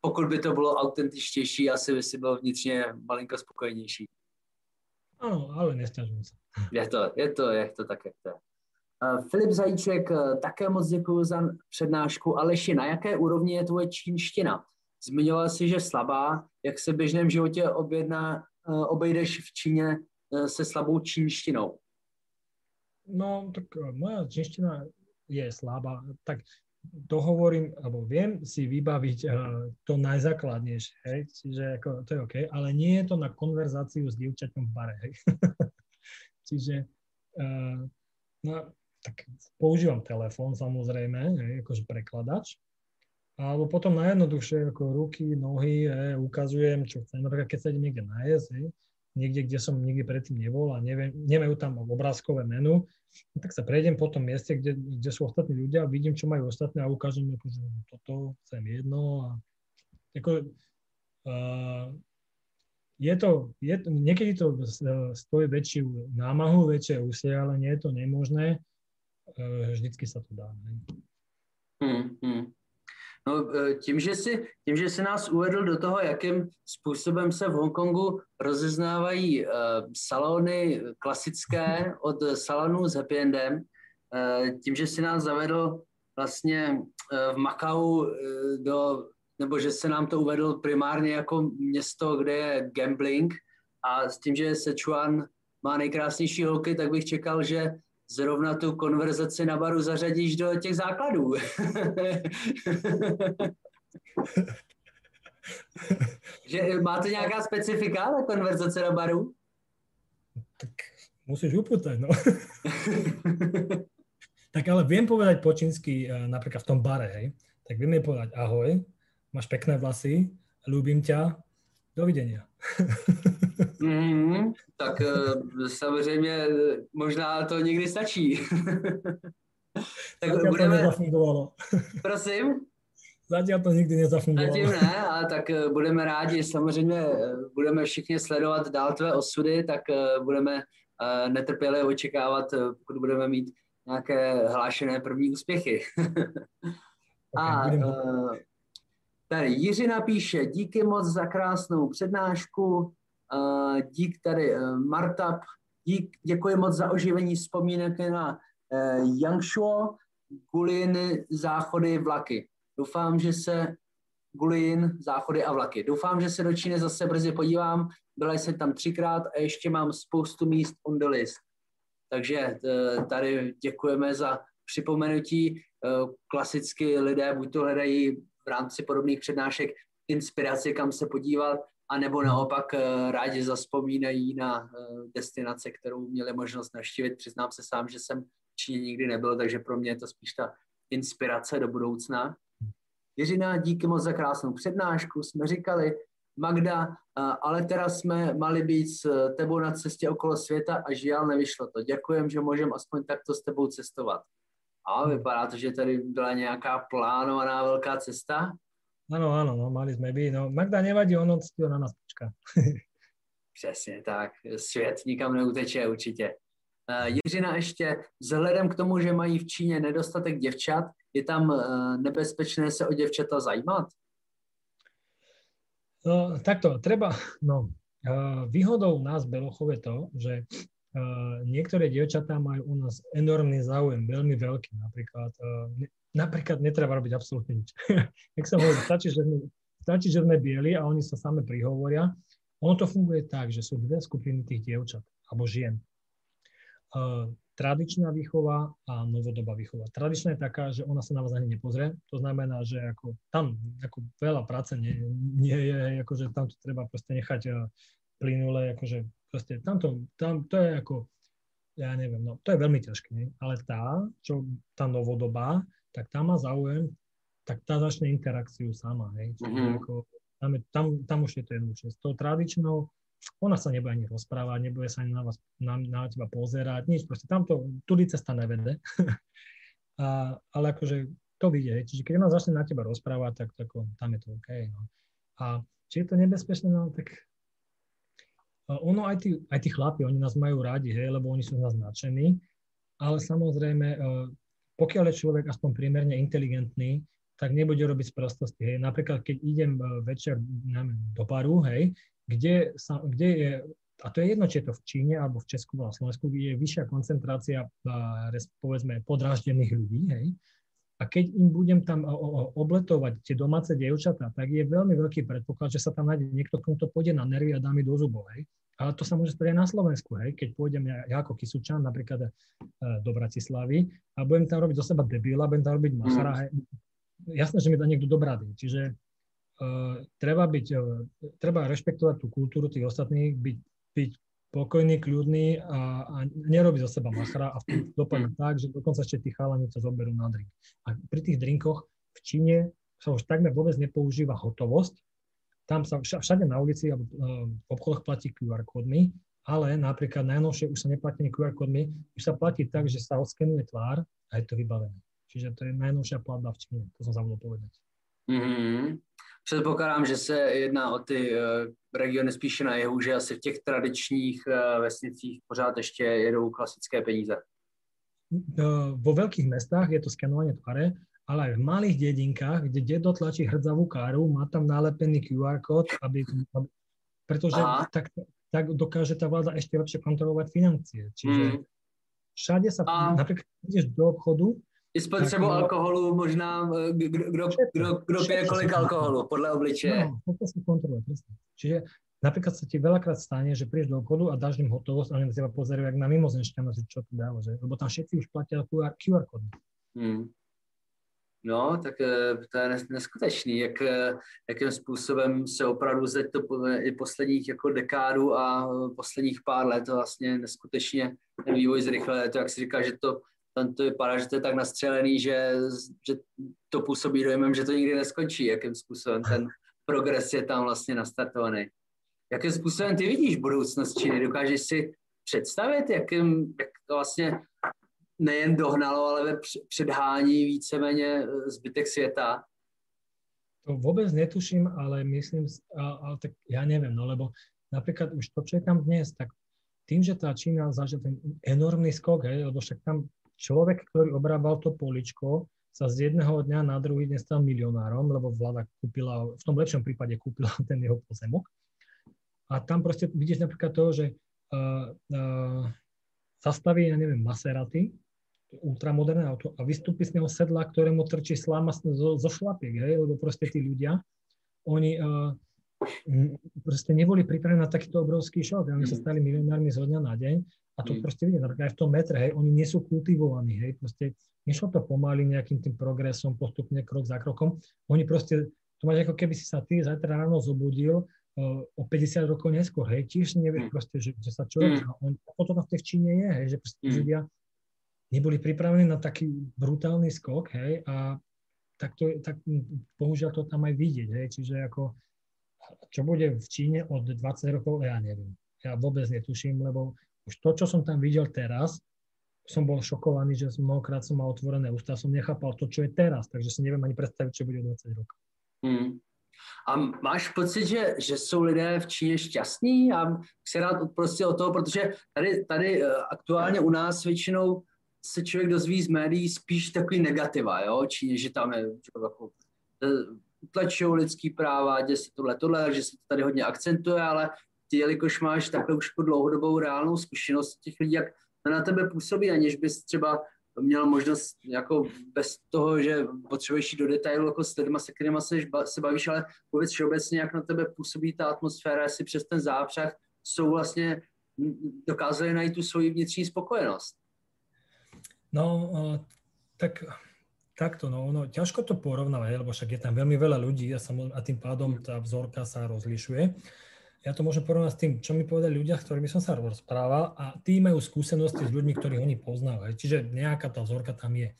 pokud by to bylo autentičtější, asi by si byl vnitřně malinko spokojenější. Ano, ale nestěžuji se. Je to, je to, je to tak, jak to je. Uh, Filip Zajíček, uh, také moc děkuji za přednášku. Aleši, na jaké úrovni je tvoje čínština? Zmiňoval jsi, že slabá. Jak se v běžném životě objedná, uh, obejdeš v Číně se slabou čínštinou? No, tak e, moja čeština je slabá. Tak to hovorím, alebo viem si vybaviť uh, to najzákladnejšie, hej, čiže ako, to je OK, ale nie je to na konverzáciu s dievčaťom v bare, hej. čiže uh, no, tak používam telefón samozrejme, hej, akože prekladač, alebo potom najjednoduchšie ako ruky, nohy, hej, ukazujem, čo chcem, napríklad keď sa idem niekde nájsť, hej, niekde, kde som nikdy predtým nebol a neviem, nemajú tam obrázkové menu, no tak sa prejdem po tom mieste, kde, kde sú ostatní ľudia vidím, čo majú ostatní a ukážem, ako, že toto chcem jedno a ako, uh, je to, je niekedy to stojí väčšiu námahu, väčšie úsilie, ale nie je to nemožné. Uh, vždycky sa to dá. Ne? Hmm, hmm. No, e, tím, že si, tím, že si nás uvedl do toho, jakým způsobem se v Hongkongu rozeznávají uh, salony klasické od salonů s happy endem, uh, tím, že si nás zavedl vlastně uh, v Makau uh, do, nebo že se nám to uvedl primárně jako město, kde je gambling a s tím, že Sichuan má nejkrásnější holky, tak bych čekal, že zrovna tu konverzaci na baru zařadíš do těch základů. že máte nějaká specifika na konverzace na baru? Tak musíš upútať, no. tak ale viem povedať po čínsky, eh, napríklad v tom bare, hej. Tak viem povedať ahoj, máš pekné vlasy, ľúbim ťa, dovidenia. Mm, tak uh, samozřejmě možná to někdy stačí. tak Zatiaľ budeme... to nezafungovalo. Prosím? Zatím to nikdy nezafungovalo. Zatím ne, a tak uh, budeme rádi, samozřejmě uh, budeme všichni sledovat dál tvé osudy, tak budeme netrpěle očekávat, pokud budeme mít nějaké hlášené první úspěchy. a tady Jiřina píše, díky moc za krásnou přednášku, Eh, dík tady eh, Marta, dík, děkuji moc za oživení vzpomínek na eh, Yangshuo, Gulin, záchody, vlaky. Doufám, že se Gulin, záchody a vlaky. Doufám, že se do Číny zase brzy podívám. Byla jsem tam třikrát a ještě mám spoustu míst on the list. Takže tady děkujeme za připomenutí. Klasicky lidé buď to hledají v rámci podobných přednášek inspiraci, kam se podívat, a nebo naopak eh, rádi zaspomínají na eh, destinace, kterou měli možnost navštívit. Přiznám se sám, že jsem v Číně nikdy nebyl, takže pro mě je to spíš ta inspirace do budoucna. Jiřina, díky moc za krásnou přednášku, jsme říkali, Magda, eh, ale teraz jsme mali být s tebou na cestě okolo světa a žiaľ nevyšlo to. Děkujem, že můžeme aspoň takto s tebou cestovat. A vypadá to, že tady byla nějaká plánovaná velká cesta. Áno, áno, no, mali sme by. No, Magda nevadí, ono ctil na nás počká. Přesně tak. Svět nikam neuteče určitě. Uh, Jiřina ještě, vzhledem k tomu, že mají v Číně nedostatek děvčat, je tam uh, nebezpečné se o děvčata zajímat? No, takto, treba, no, uh, výhodou nás Belochov je to, že uh, niektoré dievčatá majú u nás enormný záujem, veľmi veľký. Napríklad uh, napríklad netreba robiť absolútne nič. Jak som hovoril, stačí, že sme, stačí, že sme bieli a oni sa same prihovoria. Ono to funguje tak, že sú dve skupiny tých dievčat alebo žien. Uh, tradičná výchova a novodobá výchova. Tradičná je taká, že ona sa na vás ani nepozrie. To znamená, že ako tam ako veľa práce nie, nie je, akože tam to treba proste nechať plynule, akože proste tam to, tam to je ako, ja neviem, no to je veľmi ťažké, nie? ale tá, čo tá novodobá, tak tá má záujem, tak tá začne interakciu sama. Hej. Čiže mm-hmm. ako, tam, je, tam, tam už je to jednoduché. S tou tradičnou, ona sa nebude ani rozprávať, nebude sa ani na, vás, na, na teba pozerať, nič, proste tamto, tudy cesta nevede. a, ale akože to vidie, čiže keď ona začne na teba rozprávať, tak, tak tam je to OK. No. A či je to nebezpečné, no tak ono aj tí, aj tí chlapi, oni nás majú rádi, hej, lebo oni sú z nás nadšení, ale samozrejme pokiaľ je človek aspoň priemerne inteligentný, tak nebude robiť sprostosti. Hej. Napríklad, keď idem e, večer do baru, hej, kde, sa, kde je, a to je jedno, či je to v Číne alebo v Česku alebo Slovensku, kde je vyššia koncentrácia, povedzme, podráždených ľudí, hej, a A keď im budem tam obletovať tie domáce dievčatá, tak je veľmi veľký predpoklad, že sa tam nájde niekto, komu to pôjde na nervy a dá mi do zubov. Hej. Ale to sa môže stať aj na Slovensku, hej. keď pôjdem ja, ja ako Kisučan napríklad e, do Bratislavy a budem tam robiť do seba debila, budem tam robiť machara, hej. jasné, že mi dá niekto dobrá rady. Čiže uh, treba, byť, uh, treba rešpektovať tú kultúru tých ostatných, byť, byť pokojný, kľudný a, a nerobiť zo seba machra a dopadne tak, že dokonca ešte tí chalani sa zoberú na drink. A pri tých drinkoch v Číne sa už takmer vôbec nepoužíva hotovosť, tam sa všade na ulici alebo v obchodoch platí QR kódmi, ale napríklad najnovšie už sa neplatí QR kódmi, už sa platí tak, že sa oskenuje tvár a je to vybavené. Čiže to je najnovšia platba v Číne, to som zabudol povedať. Mm-hmm. Předpokládám, že se jedná o ty regiony spíše na jihu, že asi v těch tradičních uh, vesnicích pořád ještě jedou klasické peníze. Uh, vo veľkých mestách je to skenovanie tváre, ale aj v malých dedinkách, kde dedo tlačí hrdzavú káru, má tam nalepený QR kód, aby, aby pretože tak, tak dokáže tá vláda ešte lepšie kontrolovať financie. Čiže mm. všade sa, a... napríklad ideš do obchodu, i spotřebu tak, alkoholu možná, eh, kdo, kdo, kdo pije kolik alkoholu, podľa obličeje. No, to sa kontroluje, presne. Čiže napríklad sa ti veľakrát stane, že prídeš do obchodu a dáš im hotovosť a oni na teba pozerajú, jak na mimozenšťana, že čo tu dáva, že? lebo tam všetci už platia QR, QR kódy. Hmm. No, tak eh, to je neskutečný, jak, eh, jakým způsobem se opravdu za to i posledních jako dekádu a posledních pár let to vlastně neskutečně ten vývoj zrychlil. To, jak si říká, že to tam to vypadá, že to je tak nastřelený, že, že to působí dojmem, že to nikdy neskončí, jakým způsobem ten progres je tam vlastně nastartovaný. Jakým způsobem ty vidíš budoucnost Číny? Dokážeš si představit, jakým, jak to vlastně nejen dohnalo, ale ve předhání víceméně eh, zbytek světa? To vôbec netuším, ale myslím, ale tak ja neviem, no lebo napríklad už to, čo je tam dnes, tak tým, že tá Čína zažil ten enormný skok, hej, lebo však tam človek, ktorý obrábal to poličko, sa z jedného dňa na druhý deň stal milionárom, lebo vláda kúpila, v tom lepšom prípade kúpila ten jeho pozemok. A tam proste vidíš napríklad to, že uh, uh, zastaví, ja neviem, Maserati, ultramoderné auto a vystúpi z neho sedla, ktorému trčí sláma zo, zo šlapiek, hej, lebo proste tí ľudia, oni uh, proste neboli pripravení na takýto obrovský šok. Oni sa mm. stali milionármi zo dňa na deň a to mm. proste vidím, napríklad aj v tom metre, hej, oni nie sú kultivovaní, hej, proste nešlo to pomaly nejakým tým progresom, postupne krok za krokom. Oni proste, to máš ako keby si sa ty zajtra ráno zobudil uh, o 50 rokov neskôr, hej, tiež nevieš mm. proste, že, že sa čo mm. on, potom to v Číne je, hej, že proste mm. ľudia neboli pripravení na taký brutálny skok, hej, a tak, to, tak bohužiaľ to tam aj vidieť, hej, čiže ako, čo bude v Číne od 20 rokov, ja neviem. Ja vôbec netuším, lebo už to, čo som tam videl teraz, som bol šokovaný, že mnohokrát som mal otvorené ústa, som nechápal to, čo je teraz, takže si neviem ani predstaviť, čo bude o 20 rokov. Hmm. A máš pocit, že, že jsou lidé v Číně šťastní? A se rád prostě o toho, protože tady, tady eh, aktuálně u nás většinou se člověk dozví z médií spíš takový negativa, jo, Číně, že tam je jako, utlačují lidský práva, děje se tohle, tohle, že se to tady hodně akcentuje, ale ty, jelikož máš takhle už po dlouhodobou reálnou zkušenost těch lidí, jak na tebe působí, aniž bys třeba měl možnost jako bez toho, že potřebuješ jít do detailu jako s lidmi, se kterými se, se bavíš, ale vůbec všeobecně, jak na tebe působí ta atmosféra, jestli přes ten zápřah jsou vlastně dokázali najít tu svoji vnitřní spokojenost. No, tak takto, no, no, ťažko to porovnávať, lebo však je tam veľmi veľa ľudí a, sam, a tým pádom tá vzorka sa rozlišuje. Ja to môžem porovnať s tým, čo mi povedali ľudia, s ktorými som sa rozprával a tí majú skúsenosti s ľuďmi, ktorých oni poznajú. Čiže nejaká tá vzorka tam je.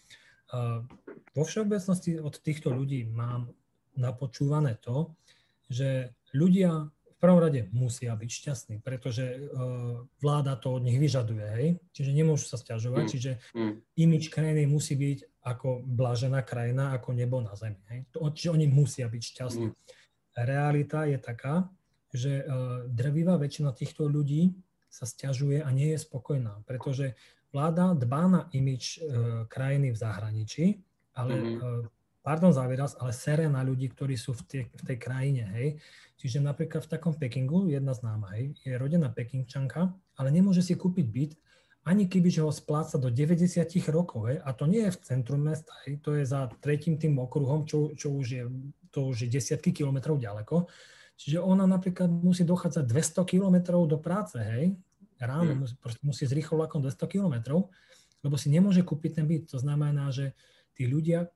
vo všeobecnosti od týchto ľudí mám napočúvané to, že ľudia prvom rade musia byť šťastní, pretože uh, vláda to od nich vyžaduje, hej? čiže nemôžu sa stiažovať, mm. čiže mm. imič krajiny musí byť ako blažená krajina, ako nebo na zemi. Hej? To, čiže oni musia byť šťastní. Mm. Realita je taká, že uh, drvivá väčšina týchto ľudí sa stiažuje a nie je spokojná, pretože vláda dbá na imič uh, krajiny v zahraničí, ale mm. uh, pardon za výraz, ale sere na ľudí, ktorí sú v tej, v tej krajine, hej. Čiže napríklad v takom Pekingu, jedna známa, hej, je rodená Pekingčanka, ale nemôže si kúpiť byt ani keby ho spláca do 90 rokov, hej, a to nie je v centrum mesta, hej, to je za tretím tým okruhom, čo, čo už je, to už je desiatky kilometrov ďaleko. Čiže ona napríklad musí dochádzať 200 kilometrov do práce, hej, ráno, hmm. musí, musí z rýchlo vlakom 200 kilometrov, lebo si nemôže kúpiť ten byt. To znamená, že tí ľudia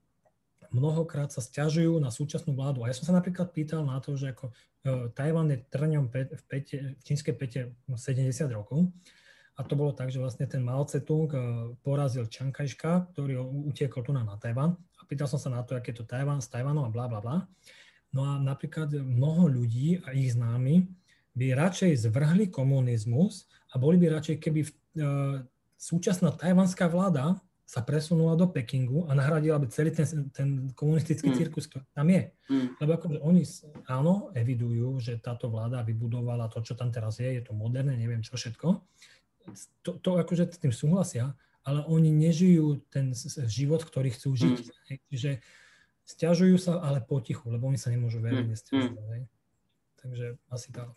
mnohokrát sa stiažujú na súčasnú vládu. A ja som sa napríklad pýtal na to, že ako e, Tajvan je trňom v, pete, v čínskej pete 70 rokov. A to bolo tak, že vlastne ten Mao Tse-tung e, porazil Kai-shka, ktorý utiekol tu na, na Tajvan. A pýtal som sa na to, aké je to Tajvan s Tajvanom a bla bla bla. No a napríklad mnoho ľudí a ich známi by radšej zvrhli komunizmus a boli by radšej, keby v, e, súčasná tajvanská vláda sa presunula do Pekingu a nahradila by celý ten, ten komunistický mm. cirkus, ktorý tam je. Mm. Lebo akože oni áno, evidujú, že táto vláda vybudovala to, čo tam teraz je, je to moderné, neviem čo všetko. To, to akože s tým súhlasia, ale oni nežijú ten život, ktorý chcú žiť. Mm. Čiže stiažujú sa, ale potichu, lebo oni sa nemôžu verejne mm. stiažovať. Mm. Takže asi tak.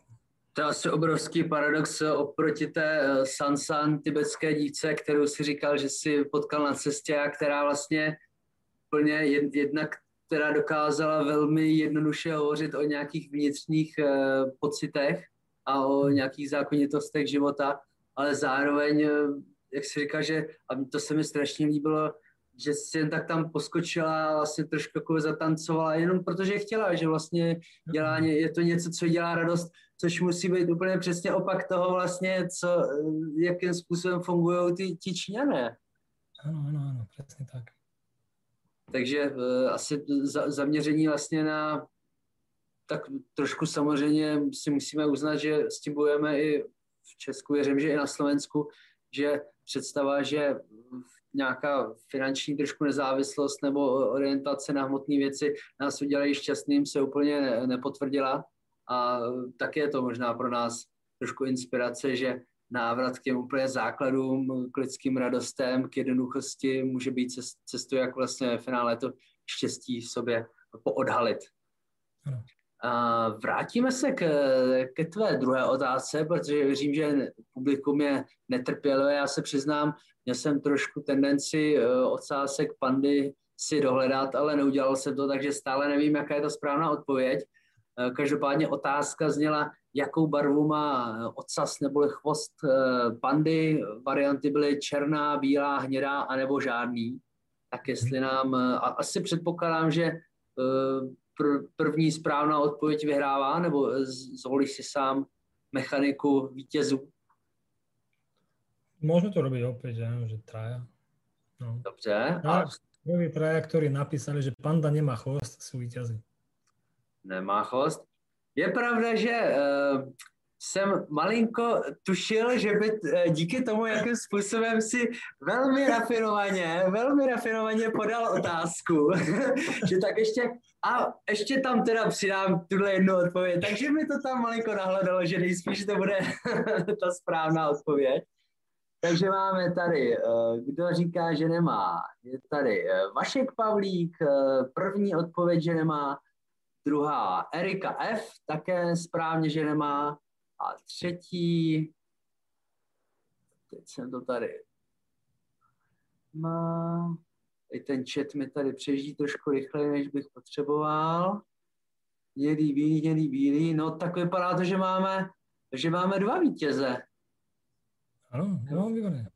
To je asi obrovský paradox oproti té eh, Sansan tibetské dívce, kterou si říkal, že si potkal na cestě a která vlastně plně jednak která dokázala velmi jednoduše hovořit o nějakých vnitřních uh, pocitech a o hmm. nějakých zákonitostech života, ale zároveň, jak si říkal, že, a to se mi strašně líbilo, že si tak tam poskočila vlastně trošku jako zatancovala, jenom protože chtěla, že vlastně dělá, je to něco, co dělá radost, což musí být úplně přesně opak toho vlastně, co, jakým způsobem fungují ty, ti Číňané. Ano, ano, ano, přesně tak. Takže uh, asi za, zaměření vlastně na tak trošku samozřejmě si musíme uznat, že s tím bojujeme i v Česku, věřím, že i na Slovensku, že představa, že nějaká finanční trošku nezávislost nebo orientace na hmotné věci nás udělají šťastným, se úplně nepotvrdila. A také je to možná pro nás trošku inspirace, že návrat k těm úplně základům, k lidským radostem, k jednoduchosti může být cestou, jak vlastně v finále to štěstí v sobě poodhalit. Ano. A vrátíme se k, ke tvé druhé otázce, protože věřím, že publikum je netrpělivé. Já se přiznám, měl jsem trošku tendenci uh, ocásek pandy si dohledat, ale neudělal jsem to, takže stále nevím, jaká je ta správná odpověď. Uh, každopádně otázka zněla, jakou barvu má ocas nebo chvost uh, pandy. Varianty byly černá, bílá, hnědá anebo žádný. Tak jestli nám, uh, asi předpokládám, že pr- první správná odpověď vyhrává, nebo zvolíš si sám mechaniku vítězů? Môžeme to robiť opäť, že, že traja. No. Dobře. A... Prví traja, ktorí napísali, že panda nemá chvost, sú víťazi. Nemá chvost. Je pravda, že uh, jsem malinko tušil, že by eh, díky tomu, jakým způsobem si velmi rafinovaně, velmi rafinovaně podal otázku, že tak ještě, a ještě tam teda přidám tuhle jednu odpověď, takže mi to tam malinko nahledalo, že nejspíš to bude ta správná odpověď. Takže máme tady, eh, kdo říká, že nemá, je tady eh, Vašek Pavlík, první odpověď, že nemá, druhá Erika F, také správně, že nemá, a třetí, teď jsem to tady má, i ten chat mi tady přeží trošku rychleji, než bych potřeboval. Hnědý, bílý, hnědý, bílý. No tak vypadá to, že máme, že máme dva vítěze. Ano, no, výborně.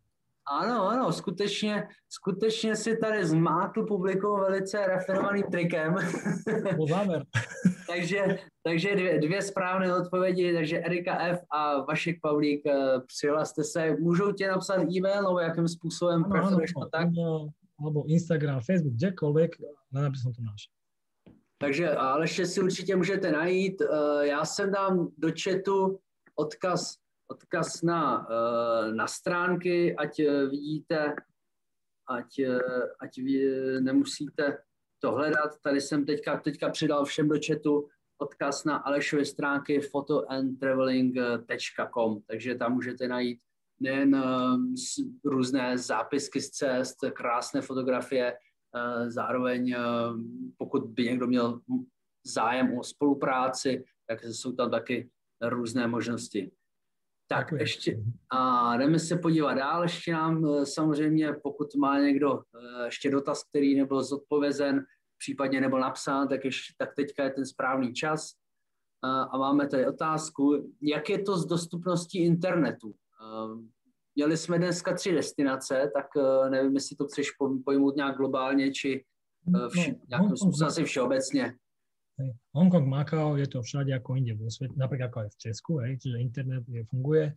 Ano, ano, skutečně, skutečně si tady zmátl publikum velice rafinovaným trikem. záver. takže takže dvě, dvě správné odpovědi, takže Erika F. a Vašek Pavlík, eh, přihlaste se, můžou ti napsat e-mail, nebo jakým způsobem preferuješ to tak? Alebo Instagram, Facebook, kdekoľvek, aby som to našel. Takže ještě si určitě můžete najít. Eh, já jsem dám do chatu odkaz, odkaz na, eh, na stránky, ať vidíte, ať, ať vy nemusíte to hledat. Tady jsem teďka, teďka přidal všem do chatu odkaz na Alešovy stránky photoandtraveling.com, takže tam můžete najít nejen různé zápisky z cest, krásné fotografie, zároveň pokud by někdo měl zájem o spolupráci, tak jsou tam taky různé možnosti. Tak Děkuji. ještě a jdeme se podívat dál. Ještě nám eh, samozřejmě, pokud má někdo eh, ještě dotaz, který nebyl zodpovězen, případně nebyl napsán, tak, ještě, tak teďka je ten správný čas. A máme tady otázku, jak je to s dostupností internetu? Měli jsme dneska tři destinace, tak nevím, jestli to chceš pojmout nějak globálně, či vš- no, nějakým způsobem asi všeobecně. Hongkong, Makao, je to všade ako inde vo svete, napríklad ako aj v Česku, hej, čiže internet je, funguje,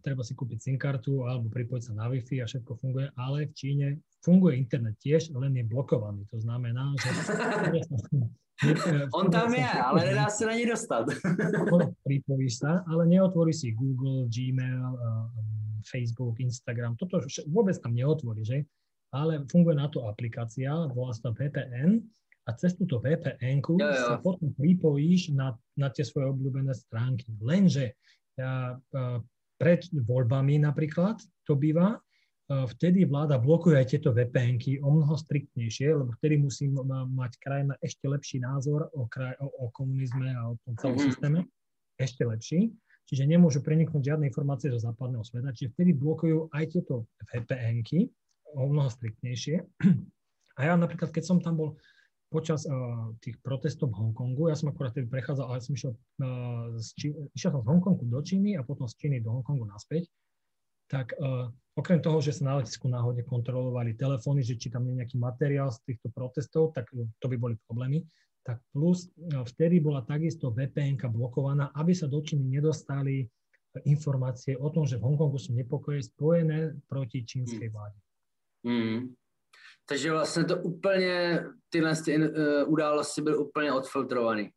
treba si kúpiť SIM kartu alebo pripojiť sa na Wi-Fi a všetko funguje, ale v Číne funguje internet tiež, len je blokovaný. To znamená, že... On tam je, ale nedá sa na ne dostať. Pripojíš sa, ale neotvorí si Google, Gmail, Facebook, Instagram, toto vôbec tam neotvorí, že? Ale funguje na to aplikácia, volá sa VPN, a cez túto vpn ja, ja. sa potom pripojíš na, na tie svoje obľúbené stránky. Lenže ja, pred voľbami napríklad to býva, vtedy vláda blokuje aj tieto vpn o mnoho striktnejšie, lebo vtedy musí mať krajina ešte lepší názor o, kraj, o, o komunizme a o tom celom mm-hmm. systéme, ešte lepší. Čiže nemôžu preniknúť žiadne informácie zo západného sveta, čiže vtedy blokujú aj tieto vpn o mnoho striktnejšie. A ja napríklad, keď som tam bol počas uh, tých protestov v Hongkongu, ja som akurát tedy prechádzal, ale som išiel, uh, z Čí, išiel som z Hongkongu do Číny a potom z Číny do Hongkongu naspäť, tak uh, okrem toho, že sa na letisku náhodne kontrolovali telefóny, že či tam je nejaký materiál z týchto protestov, tak to by boli problémy. Tak plus vtedy bola takisto vpn blokovaná, aby sa do Číny nedostali informácie o tom, že v Hongkongu sú nepokoje spojené proti čínskej hmm. vláde. Mm. Takže vlastně to úplně, tyhle ty, uh, události byly úplně odfiltrované.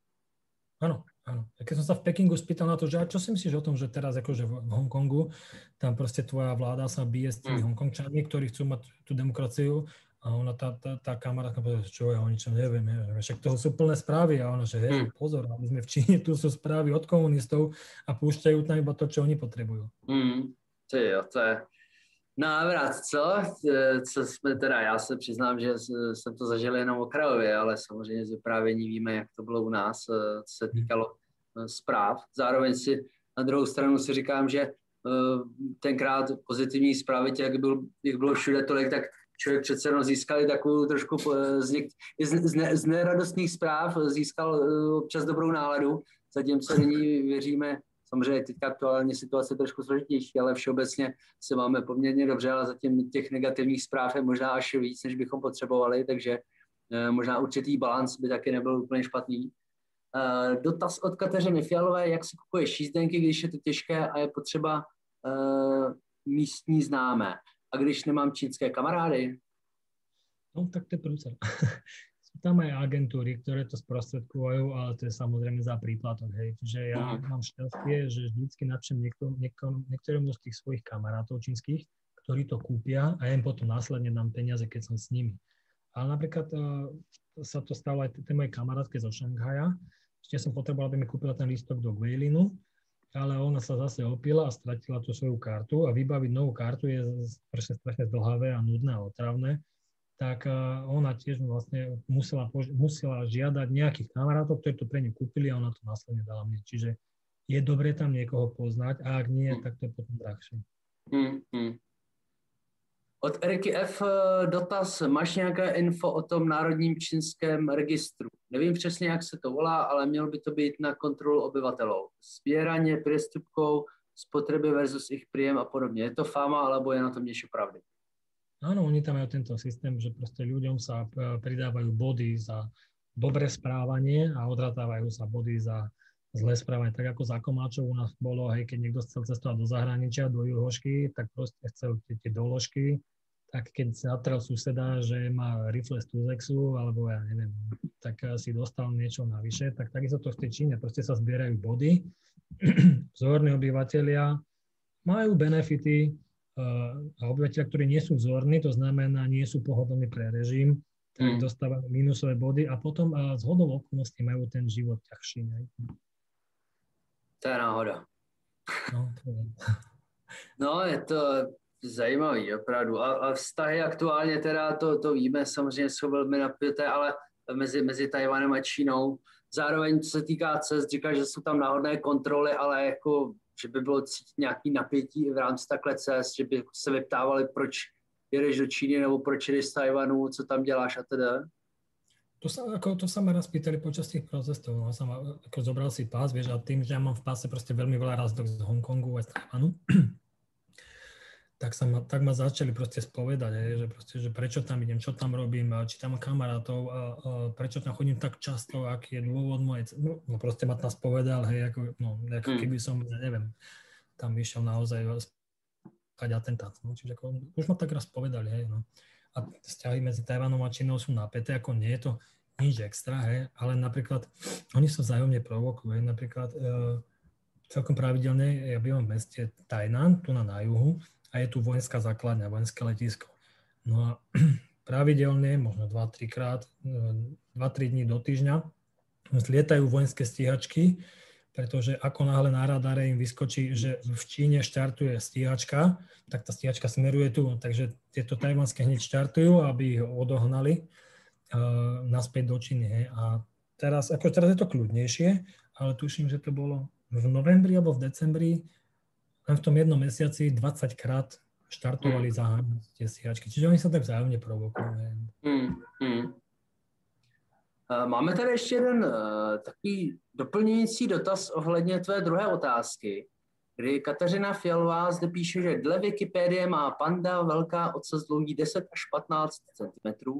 Áno, áno. Keď som sa v Pekingu spýtal na to, že a čo si myslíš o tom, že teraz akože v Hongkongu, tam proste tvoja vláda sa bije s tými mm. Hongkongčanmi, ktorí chcú mať tú demokraciu a ona, tá, tá, tá kamarátka povedala, že čo ja o ničom neviem, neviem, však toho sú plné správy a ona, že hej, mm. pozor, my sme v Číne, tu sú správy od komunistov a púšťajú tam iba to, čo oni potrebujú. Mm. To je, to je, návrat, co? E, co jsme teda, já se přiznám, že jsem to zažil jenom okrajově, ale samozřejmě z vyprávění víme, jak to bylo u nás, e, co se týkalo e, zpráv. Zároveň si na druhou stranu si říkám, že tenkrát pozitivní zprávy, těch, jak, byl, jak bylo všude tolik, tak člověk přece jenom získali takovou trošku z, z, z, ne, z neradostných zpráv, získal občas dobrou náladu, zatímco nyní věříme Samozřejmě teďka aktuálně situace je trošku složitější, ale všeobecně se máme poměrně dobře, ale zatím těch negativních zpráv je možná až víc, než bychom potřebovali, takže eh, možná určitý balans by taky nebyl úplně špatný. Eh, dotaz od Kateřiny Fialové, jak si kupuješ jízdenky, když je to těžké a je potřeba eh, místní známé. A když nemám čínské kamarády? No, tak to je prúcer. tam aj agentúry, ktoré to sprostredkujú, ale to je samozrejme za príplatok. Hej. Čiže ja mm. mám šťastie, že vždycky načem niekto, niekto, niektorému z tých svojich kamarátov čínskych, ktorí to kúpia a ja im potom následne dám peniaze, keď som s nimi. Ale napríklad uh, sa to stalo aj tej mojej kamarátke zo Šanghaja. Ešte som potreboval, aby mi kúpila ten lístok do Guilinu, ale ona sa zase opila a stratila tú svoju kartu a vybaviť novú kartu je strašne, strašne zdlhavé a nudné a otravné tak uh, ona tiež vlastne musela, musela žiadať nejakých kamarátov, ktorí to pre ňu kúpili a ona to následne dala mne. Čiže je dobré tam niekoho poznať a ak nie, mm. tak to je potom drahšie. Mm, mm. Od Eriky F. Eh, dotaz, máš nějaké info o tom národním čínském registru? Nevím přesně, jak se to volá, ale mělo by to být na kontrolu obyvatelů. Sběraně, priestupkou, spotreby versus ich príjem a podobně. Je to fáma, alebo je na tom niečo pravdy? Áno, oni tam majú tento systém, že proste ľuďom sa e, pridávajú body za dobré správanie a odratávajú sa body za zlé správanie. Tak ako za komáčov u nás bolo, hej, keď niekto chcel cestovať do zahraničia, do juhošky, tak proste chcel tie, tie doložky, tak keď sa natrel suseda, že má rifle z Tuzexu, alebo ja neviem, tak si dostal niečo navyše, tak takisto to v tej Číne, proste sa zbierajú body, vzorní obyvateľia majú benefity, a obyvateľia, ktorí nie sú vzorní, to znamená, nie sú pohodlní pre režim, tak mm. dostávajú minusové body a potom a z hodou okolností majú ten život ťažší. Ne? To je náhoda. No, to je. no, je to zajímavý, opravdu. A, a vztahy aktuálně teda, to, to víme, samozřejmě jsou velmi napěté, ale mezi, mezi Tajvanem a Čínou. Zároveň, co se týká cest, říká, že jsou tam náhodné kontroly, ale jako že by bylo cítit nějaký napětí v rámci takhle cest, že by se vyptávali, proč jedeš do Číny nebo proč jedeš z Tajvanu, co tam děláš a teda? To sa, ako, to sa ma raz pýtali počas tých procesov. No, sa ma, ako zobral si pás, vieš, a tým, že ja mám v páse proste veľmi veľa razdok z Hongkongu a z Tajvanu, tak, sa ma, tak ma začali proste spovedať, aj, že, proste, že prečo tam idem, čo tam robím, či tam mám kamarátov, a, a prečo tam chodím tak často, aký je dôvod moje, no, no proste ma tam spovedal, hej, ako, no, ako mm. keby som, ja neviem, tam išiel naozaj spať atentát, no, čiže ako, už ma tak raz povedali, hej, no. A vzťahy medzi Tajvanom a Čínou sú napäté, ako nie je to nič extra, hej, ale napríklad, oni sa vzájomne provokujú, hej, napríklad, e, celkom pravidelne, ja bývam v meste Tajnan, tu na, na juhu, a je tu vojenská základňa, vojenské letisko. No a pravidelne, možno 2-3 krát, 2-3 e, dní do týždňa, zlietajú vojenské stíhačky, pretože ako náhle na radare im vyskočí, že v Číne štartuje stíhačka, tak tá stíhačka smeruje tu. Takže tieto tajvanské hneď štartujú, aby ich odohnali uh, naspäť do Číny. Hej. A teraz, ako teraz je to kľudnejšie, ale tuším, že to bolo v novembri alebo v decembri len v tom jednom mesiaci 20 krát štartovali mm. zaháňať tie stíhačky. Čiže oni sa tak vzájomne provokujú. Mm, mm. Máme tady ještě jeden uh, takový doplňující dotaz ohledně tvé druhé otázky, kdy Kateřina Fialová zde píše, že dle Wikipedie má panda velká ocas dlouhý 10 až 15 cm,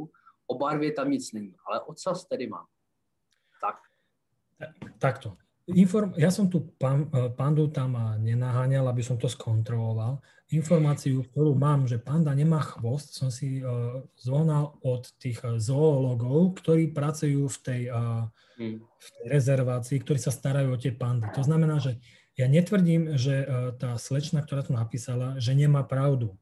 o barvě tam nic není, ale ocas tedy má. Tak. Takto. Inform- ja som tu pan, e, pandu tam nenaháňal, aby som to skontroloval. Informáciu, ktorú mám, že panda nemá chvost, som si uh, zohnal od tých e, zoológov, ktorí pracujú v tej, uh, v tej rezervácii, ktorí sa starajú o tie pandy. To znamená, že ja netvrdím, že uh, tá slečna, ktorá to napísala, že nemá pravdu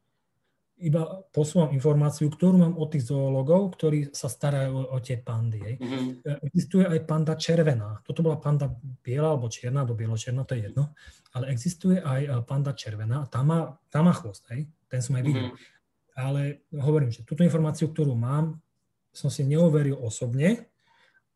iba posúvam informáciu, ktorú mám od tých zoológov, ktorí sa starajú o, o tie pandy. Mm-hmm. Existuje aj panda červená. Toto bola panda biela alebo čierna, alebo bieločierna, to je jedno. Ale existuje aj e, panda červená. Tá má, tá má chvost, hej? ten som aj videl. Mm-hmm. Ale hovorím, že túto informáciu, ktorú mám, som si neoveril osobne,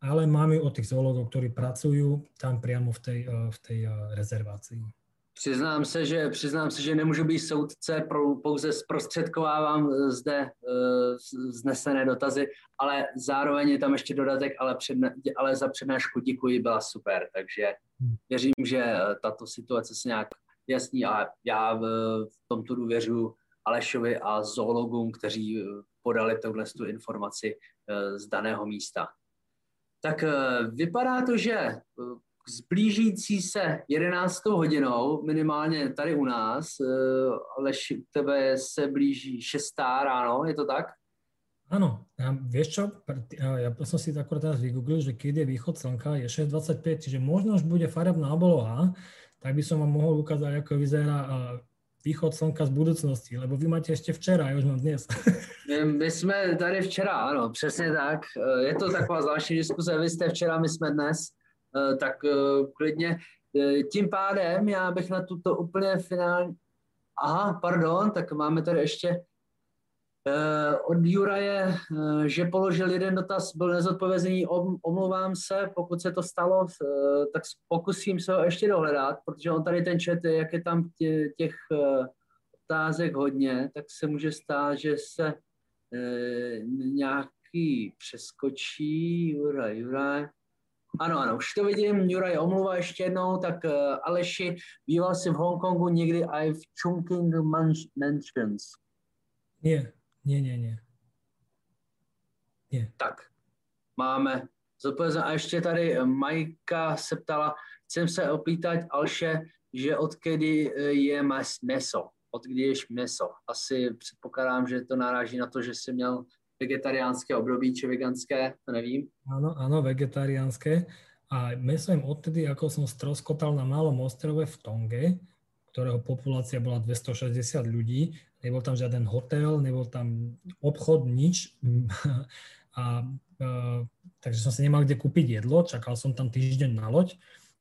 ale mám ju od tých zoológov, ktorí pracujú tam priamo v tej, e, v tej rezervácii. Přiznám se, že, přiznám se, že nemůžu být soudce, pro, pouze zprostředkovávám eh, zde uh, znesené dotazy, ale zároveň je tam ještě dodatek, ale, předne, ale za přednášku děkuji, byla super, takže hmm. věřím, že eh, tato situace se nějak jasní a já v, v tomto důvěřuji Alešovi a zoologům, kteří podali tuhle tu informaci uh, z daného místa. Tak uh, vypadá to, že zblížící se 11. hodinou, minimálně tady u nás, eh, ale u tebe se blíží 6. ráno, je to tak? Áno, ja, vieš čo, ja som si akorát teraz vygooglil, že keď je východ slnka, je 6.25, čiže možno už bude farebná obloha, tak by som vám mohol ukázať, ako vyzerá východ slnka z budúcnosti, lebo vy máte ešte včera, ja už mám dnes. My jsme tady včera, ano, přesně tak. Eh, je to taková zvláštní diskuse, vy jste včera, my jsme dnes. Eh, tak eh, klidně. Eh, tím pádem já bych na tuto úplně finální... Aha, pardon, tak máme tady ještě od Juraje, že položil jeden dotaz, byl nezodpovězený, omlouvám se, pokud se to stalo, tak pokusím se ho ještě dohledat, protože on tady ten chat, jak je tam těch otázek hodně, tak se může stát, že se nějaký přeskočí, Juraj, Juraj, ano, ano, už to vidím, Juraj omluva ještě jednou, tak uh, Aleši, býval si v Hongkongu někdy i v Chungking Mansions? Nie, nie, nie, nie. nie. Tak, máme zodpovězené. A ještě tady eh, Majka se ptala, chcem se opýtať Alše, že odkedy eh, je meso, od kdy ješ meso. Asi předpokládám, že to naráží na to, že jsi měl vegetariánske období, či veganské, to nevím. Áno, áno, vegetariánske. A myslím odtedy, ako som stroskotal na malom ostrove v Tonge, ktorého populácia bola 260 ľudí, nebol tam žiaden hotel, nebol tam obchod, nič. a, a, takže som si nemal kde kúpiť jedlo, čakal som tam týždeň na loď,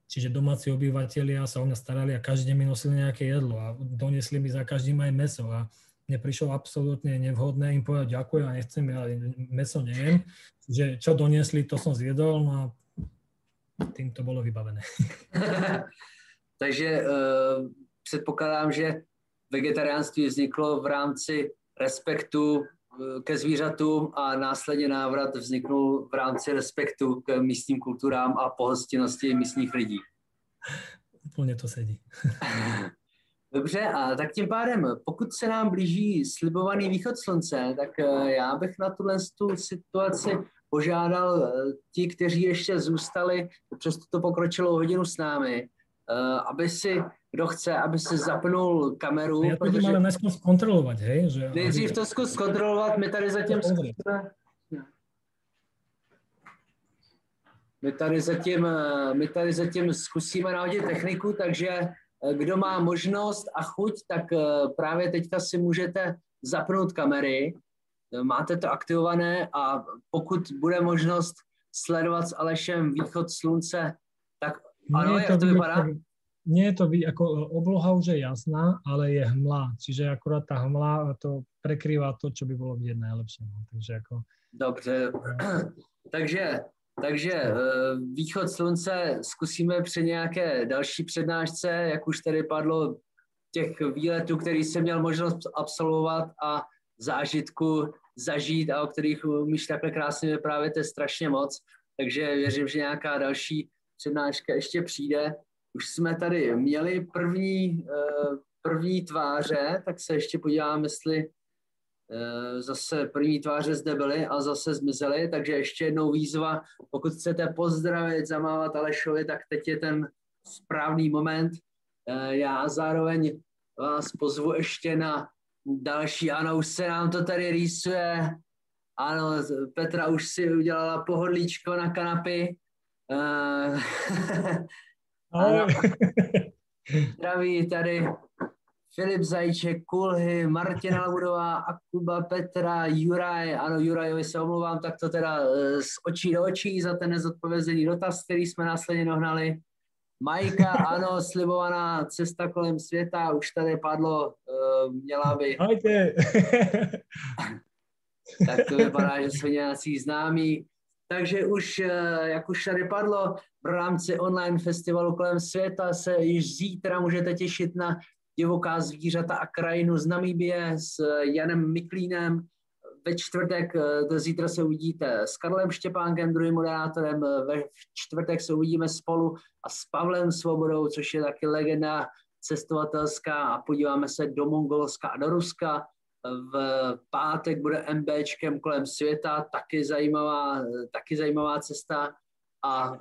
čiže domáci obyvateľia sa o mňa starali a každý deň mi nosili nejaké jedlo a donesli mi za každým aj meso. A mne prišlo absolútne nevhodné im povedať ďakujem a nechcem, ja meso nejem. Že čo doniesli, to som zjedol, no a tým to bolo vybavené. takže uh, předpokládám, že vegetariánství vzniklo v rámci respektu eh, ke zvířatům a následně návrat vzniknul v rámci respektu k místním kulturám a pohostinnosti místních lidí. Úplně to sedí. Dobře, a tak tím pádem, pokud se nám blíží slibovaný východ slunce, tak eh, já bych na tuhle tu situaci požádal eh, ti, kteří ještě zůstali přes tuto pokročilou hodinu s námi, aby si kdo chce, aby si zapnul kameru. Já to protože... ale zkontrolovat, hej? Že Nejdřív to zkus zkontrolovat, my tady zatím zkusíme. My tady zatím, my tady zatím zkusíme nahodit techniku, takže eh, kdo má možnost a chuť, tak eh, právě teďka si můžete zapnout kamery, máte to aktivované a pokud bude možnost sledovat s Alešem východ slunce, tak ano, jak to vypadá? nie je to, ako obloha už je jasná, ale je hmla, čiže akurát tá hmla to prekrýva to, čo by bolo vidieť najlepšie. No. Takže ako... Dobře, takže, takže e, východ slunce zkusíme při nějaké další přednášce, jak už tady padlo, těch výletů, který jsem měl možnost absolvovat a zážitku zažít a o kterých umíš takhle krásně vyprávět, je strašně moc. Takže věřím, že nějaká další přednáška ještě přijde už jsme tady měli první, eh, první tváře, tak se ještě podívám, jestli eh, zase první tváře zde byly a zase zmizely, takže ještě jednou výzva, pokud chcete pozdravit, zamávat Alešovi, tak teď je ten správný moment. Eh, já zároveň vás pozvu ještě na další, ano, už se nám to tady rýsuje, ano, Petra už si udělala pohodlíčko na kanapy. Ano. Zdraví tady Filip Zajček, Kulhy, Martina Labudová, Akuba, Petra, Juraj. Ano, Jurajovi se omlouvám, tak to teda eh, z očí do očí za ten nezodpovězený dotaz, který jsme následně dohnali. Majka, ano, slibovaná cesta kolem světa, už tady padlo, uh, měla by... Majte. tak to vypadá, že jsou nějací známí. Takže už, eh, jak už tady padlo, v rámci online festivalu kolem světa se již zítra můžete těšit na divoká zvířata a krajinu z Namíbie s Janem Miklínem. Ve čtvrtek, eh, zítra se uvidíte s Karlem Štěpánkem, druhým moderátorem. Ve čtvrtek se uvidíme spolu a s Pavlem Svobodou, což je taky legenda cestovatelská a podíváme se do Mongolska a do Ruska. V pátek bude MBčkem kolem světa, taky zajímavá, taky zajímavá cesta. A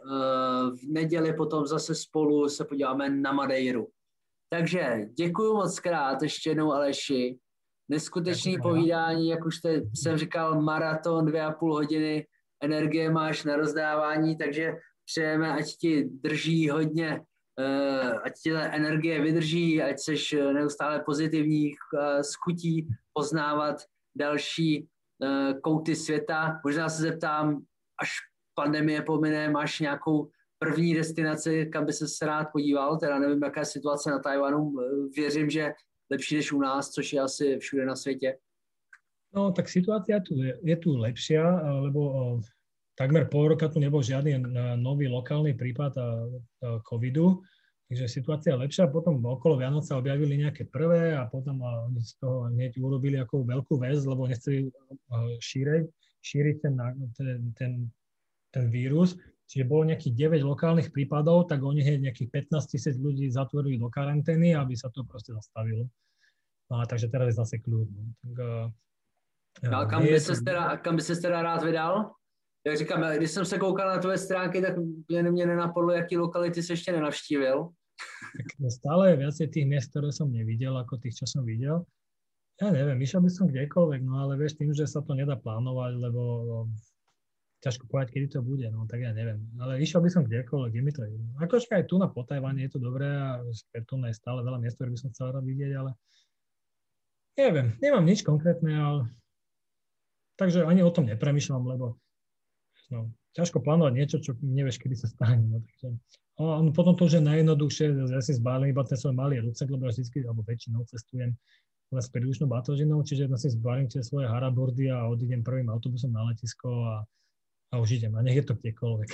v neděli potom zase spolu se podíváme na Madeiru. Takže děkuji moc krát ještě jednou Aleši. Neskutečný povídání, jak už te, jsem říkal, maraton, dvě a půl hodiny, energie máš na rozdávání, takže přejeme, ať ti drží hodně Eh, ať ti ta energie vydrží, ať jsi eh, neustále pozitivní, eh, s chutí poznávat další kouty světa. Možná se zeptám, až pandemie pomine, máš nějakou první destinaci, kam by se rád podíval, teda nevím, jaká je situace na Tajvanu, věřím, že lepší než u nás, což je asi všude na světě. No, tak situácia tu je, je tu lepšia, lebo takmer pol roka tu nebol žiadny nový lokálny prípad covidu, takže situácia je lepšia. Potom okolo Vianoce objavili nejaké prvé a potom z toho hneď urobili ako veľkú väz, lebo nechceli šíriť, šíriť ten, ten, ten, ten vírus. Čiže bolo nejakých 9 lokálnych prípadov, tak oni hneď nejakých 15 tisíc ľudí zatvorili do karantény, aby sa to proste zastavilo. No, takže teraz je zase kľud. No. Tak, no, kam, by se teda, kam by se teda rád vydal? jak říkám, když jsem se koukal na tvoje stránky, tak mě, mě nenapadlo, jaký lokality jsi ještě nenavštívil. Tak stále je viacej tých miest, ktoré som nevidel, ako tých, čo som videl. Ja neviem, išiel by som kdekoľvek, no ale vieš, tým, že sa to nedá plánovať, lebo ťažko povedať, kedy to bude, no tak ja neviem. Ale išiel by som kdekoľvek, je mi to jedno. Akože aj tu na Potajvane je to dobré a tu je stále veľa miest, ktoré by som chcel rád vidieť, ale neviem, nemám nič konkrétne, ale takže ani o tom nepremýšľam, lebo No, ťažko plánovať niečo, čo nevieš, kedy sa stane. No, takže, a no, potom to už je najjednoduchšie, ja si zbalím iba ten svoj malý rucek, lebo ja vždy, alebo väčšinou cestujem len s príručnou batožinou, čiže ja si zbalím tie svoje harabordy a odídem prvým autobusom na letisko a, a už idem. A nech je to kdekoľvek.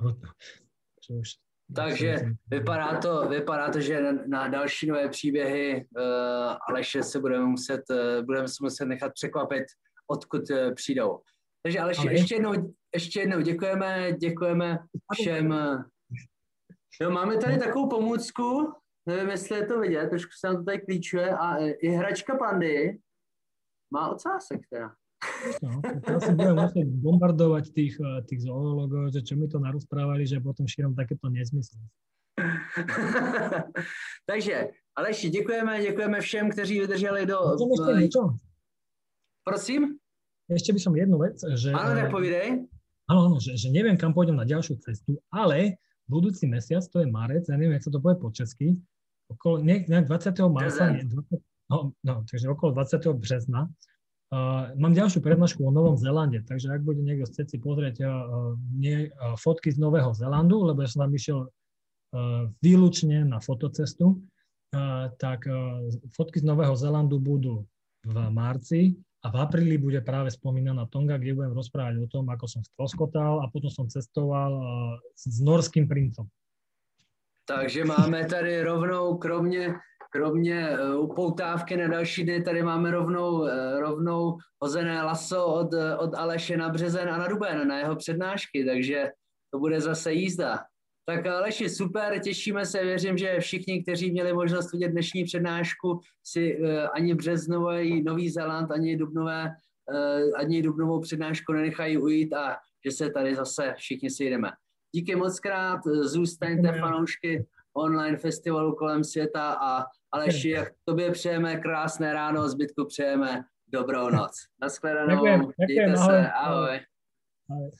už Takže vypadá to, vypadá to, že na, další nové příběhy uh, Aleše se budeme muset, uh, budeme se muset nechat překvapit, odkud uh, přijdou. Takže Aleši, Ale ještě jednou, ještě jednou děkujeme, děkujeme všem. No, máme tady takovou pomůcku, nevím, jestli je to vidět, trošku se nám to tady klíčuje a je hračka pandy, má ocásek teda. No, teraz si budem musieť bombardovať tých, eh, tých zoologov, že čo mi to narozprávali, že potom šírom takéto nezmysly. Takže, Aleši, děkujeme, děkujeme všem, kteří vydrželi do... Môžem ešte niečo? Prosím? Ešte by som jednu vec, že... Áno, tak povídej. Áno, áno, že, že neviem, kam pôjdem na ďalšiu cestu, ale budúci mesiac, to je marec, ja neviem, jak sa to povie po česky, okolo nejak 20. marca, nie, 20, no, no, takže okolo 20. března, Uh, mám ďalšiu prednášku o Novom Zélande, takže ak bude niekto chcieť si pozrieť uh, nie, uh, fotky z Nového Zélandu, lebo ja som tam išiel výlučne na fotocestu, tak fotky z Nového Zélandu budú v marci a v apríli bude práve spomínaná Tonga, kde budem rozprávať o tom, ako som stroskotal a potom som cestoval s norským princom. Takže máme tady rovnou, kromě kromě uh, upoutávky na další dny tady máme rovnou, uh, rovnou hozené laso od, od Aleše na Březen a na Duben, na jeho přednášky, takže to bude zase jízda. Tak Aleši, super, těšíme se, věřím, že všichni, kteří měli možnost vidět dnešní přednášku, si ani Březnový Nový Zéland, ani Dubnové, ani Dubnovou přednášku nenechají ujít a že se tady zase všichni sejdeme. Díky moc krát, zůstaňte fanoušky online festivalu kolem světa a Aleši, tobě přejeme krásné ráno, zbytku přejeme dobrou noc. Naschledanou, děkujem, děkujem, dějte ahoj. se, ahoj. ahoj.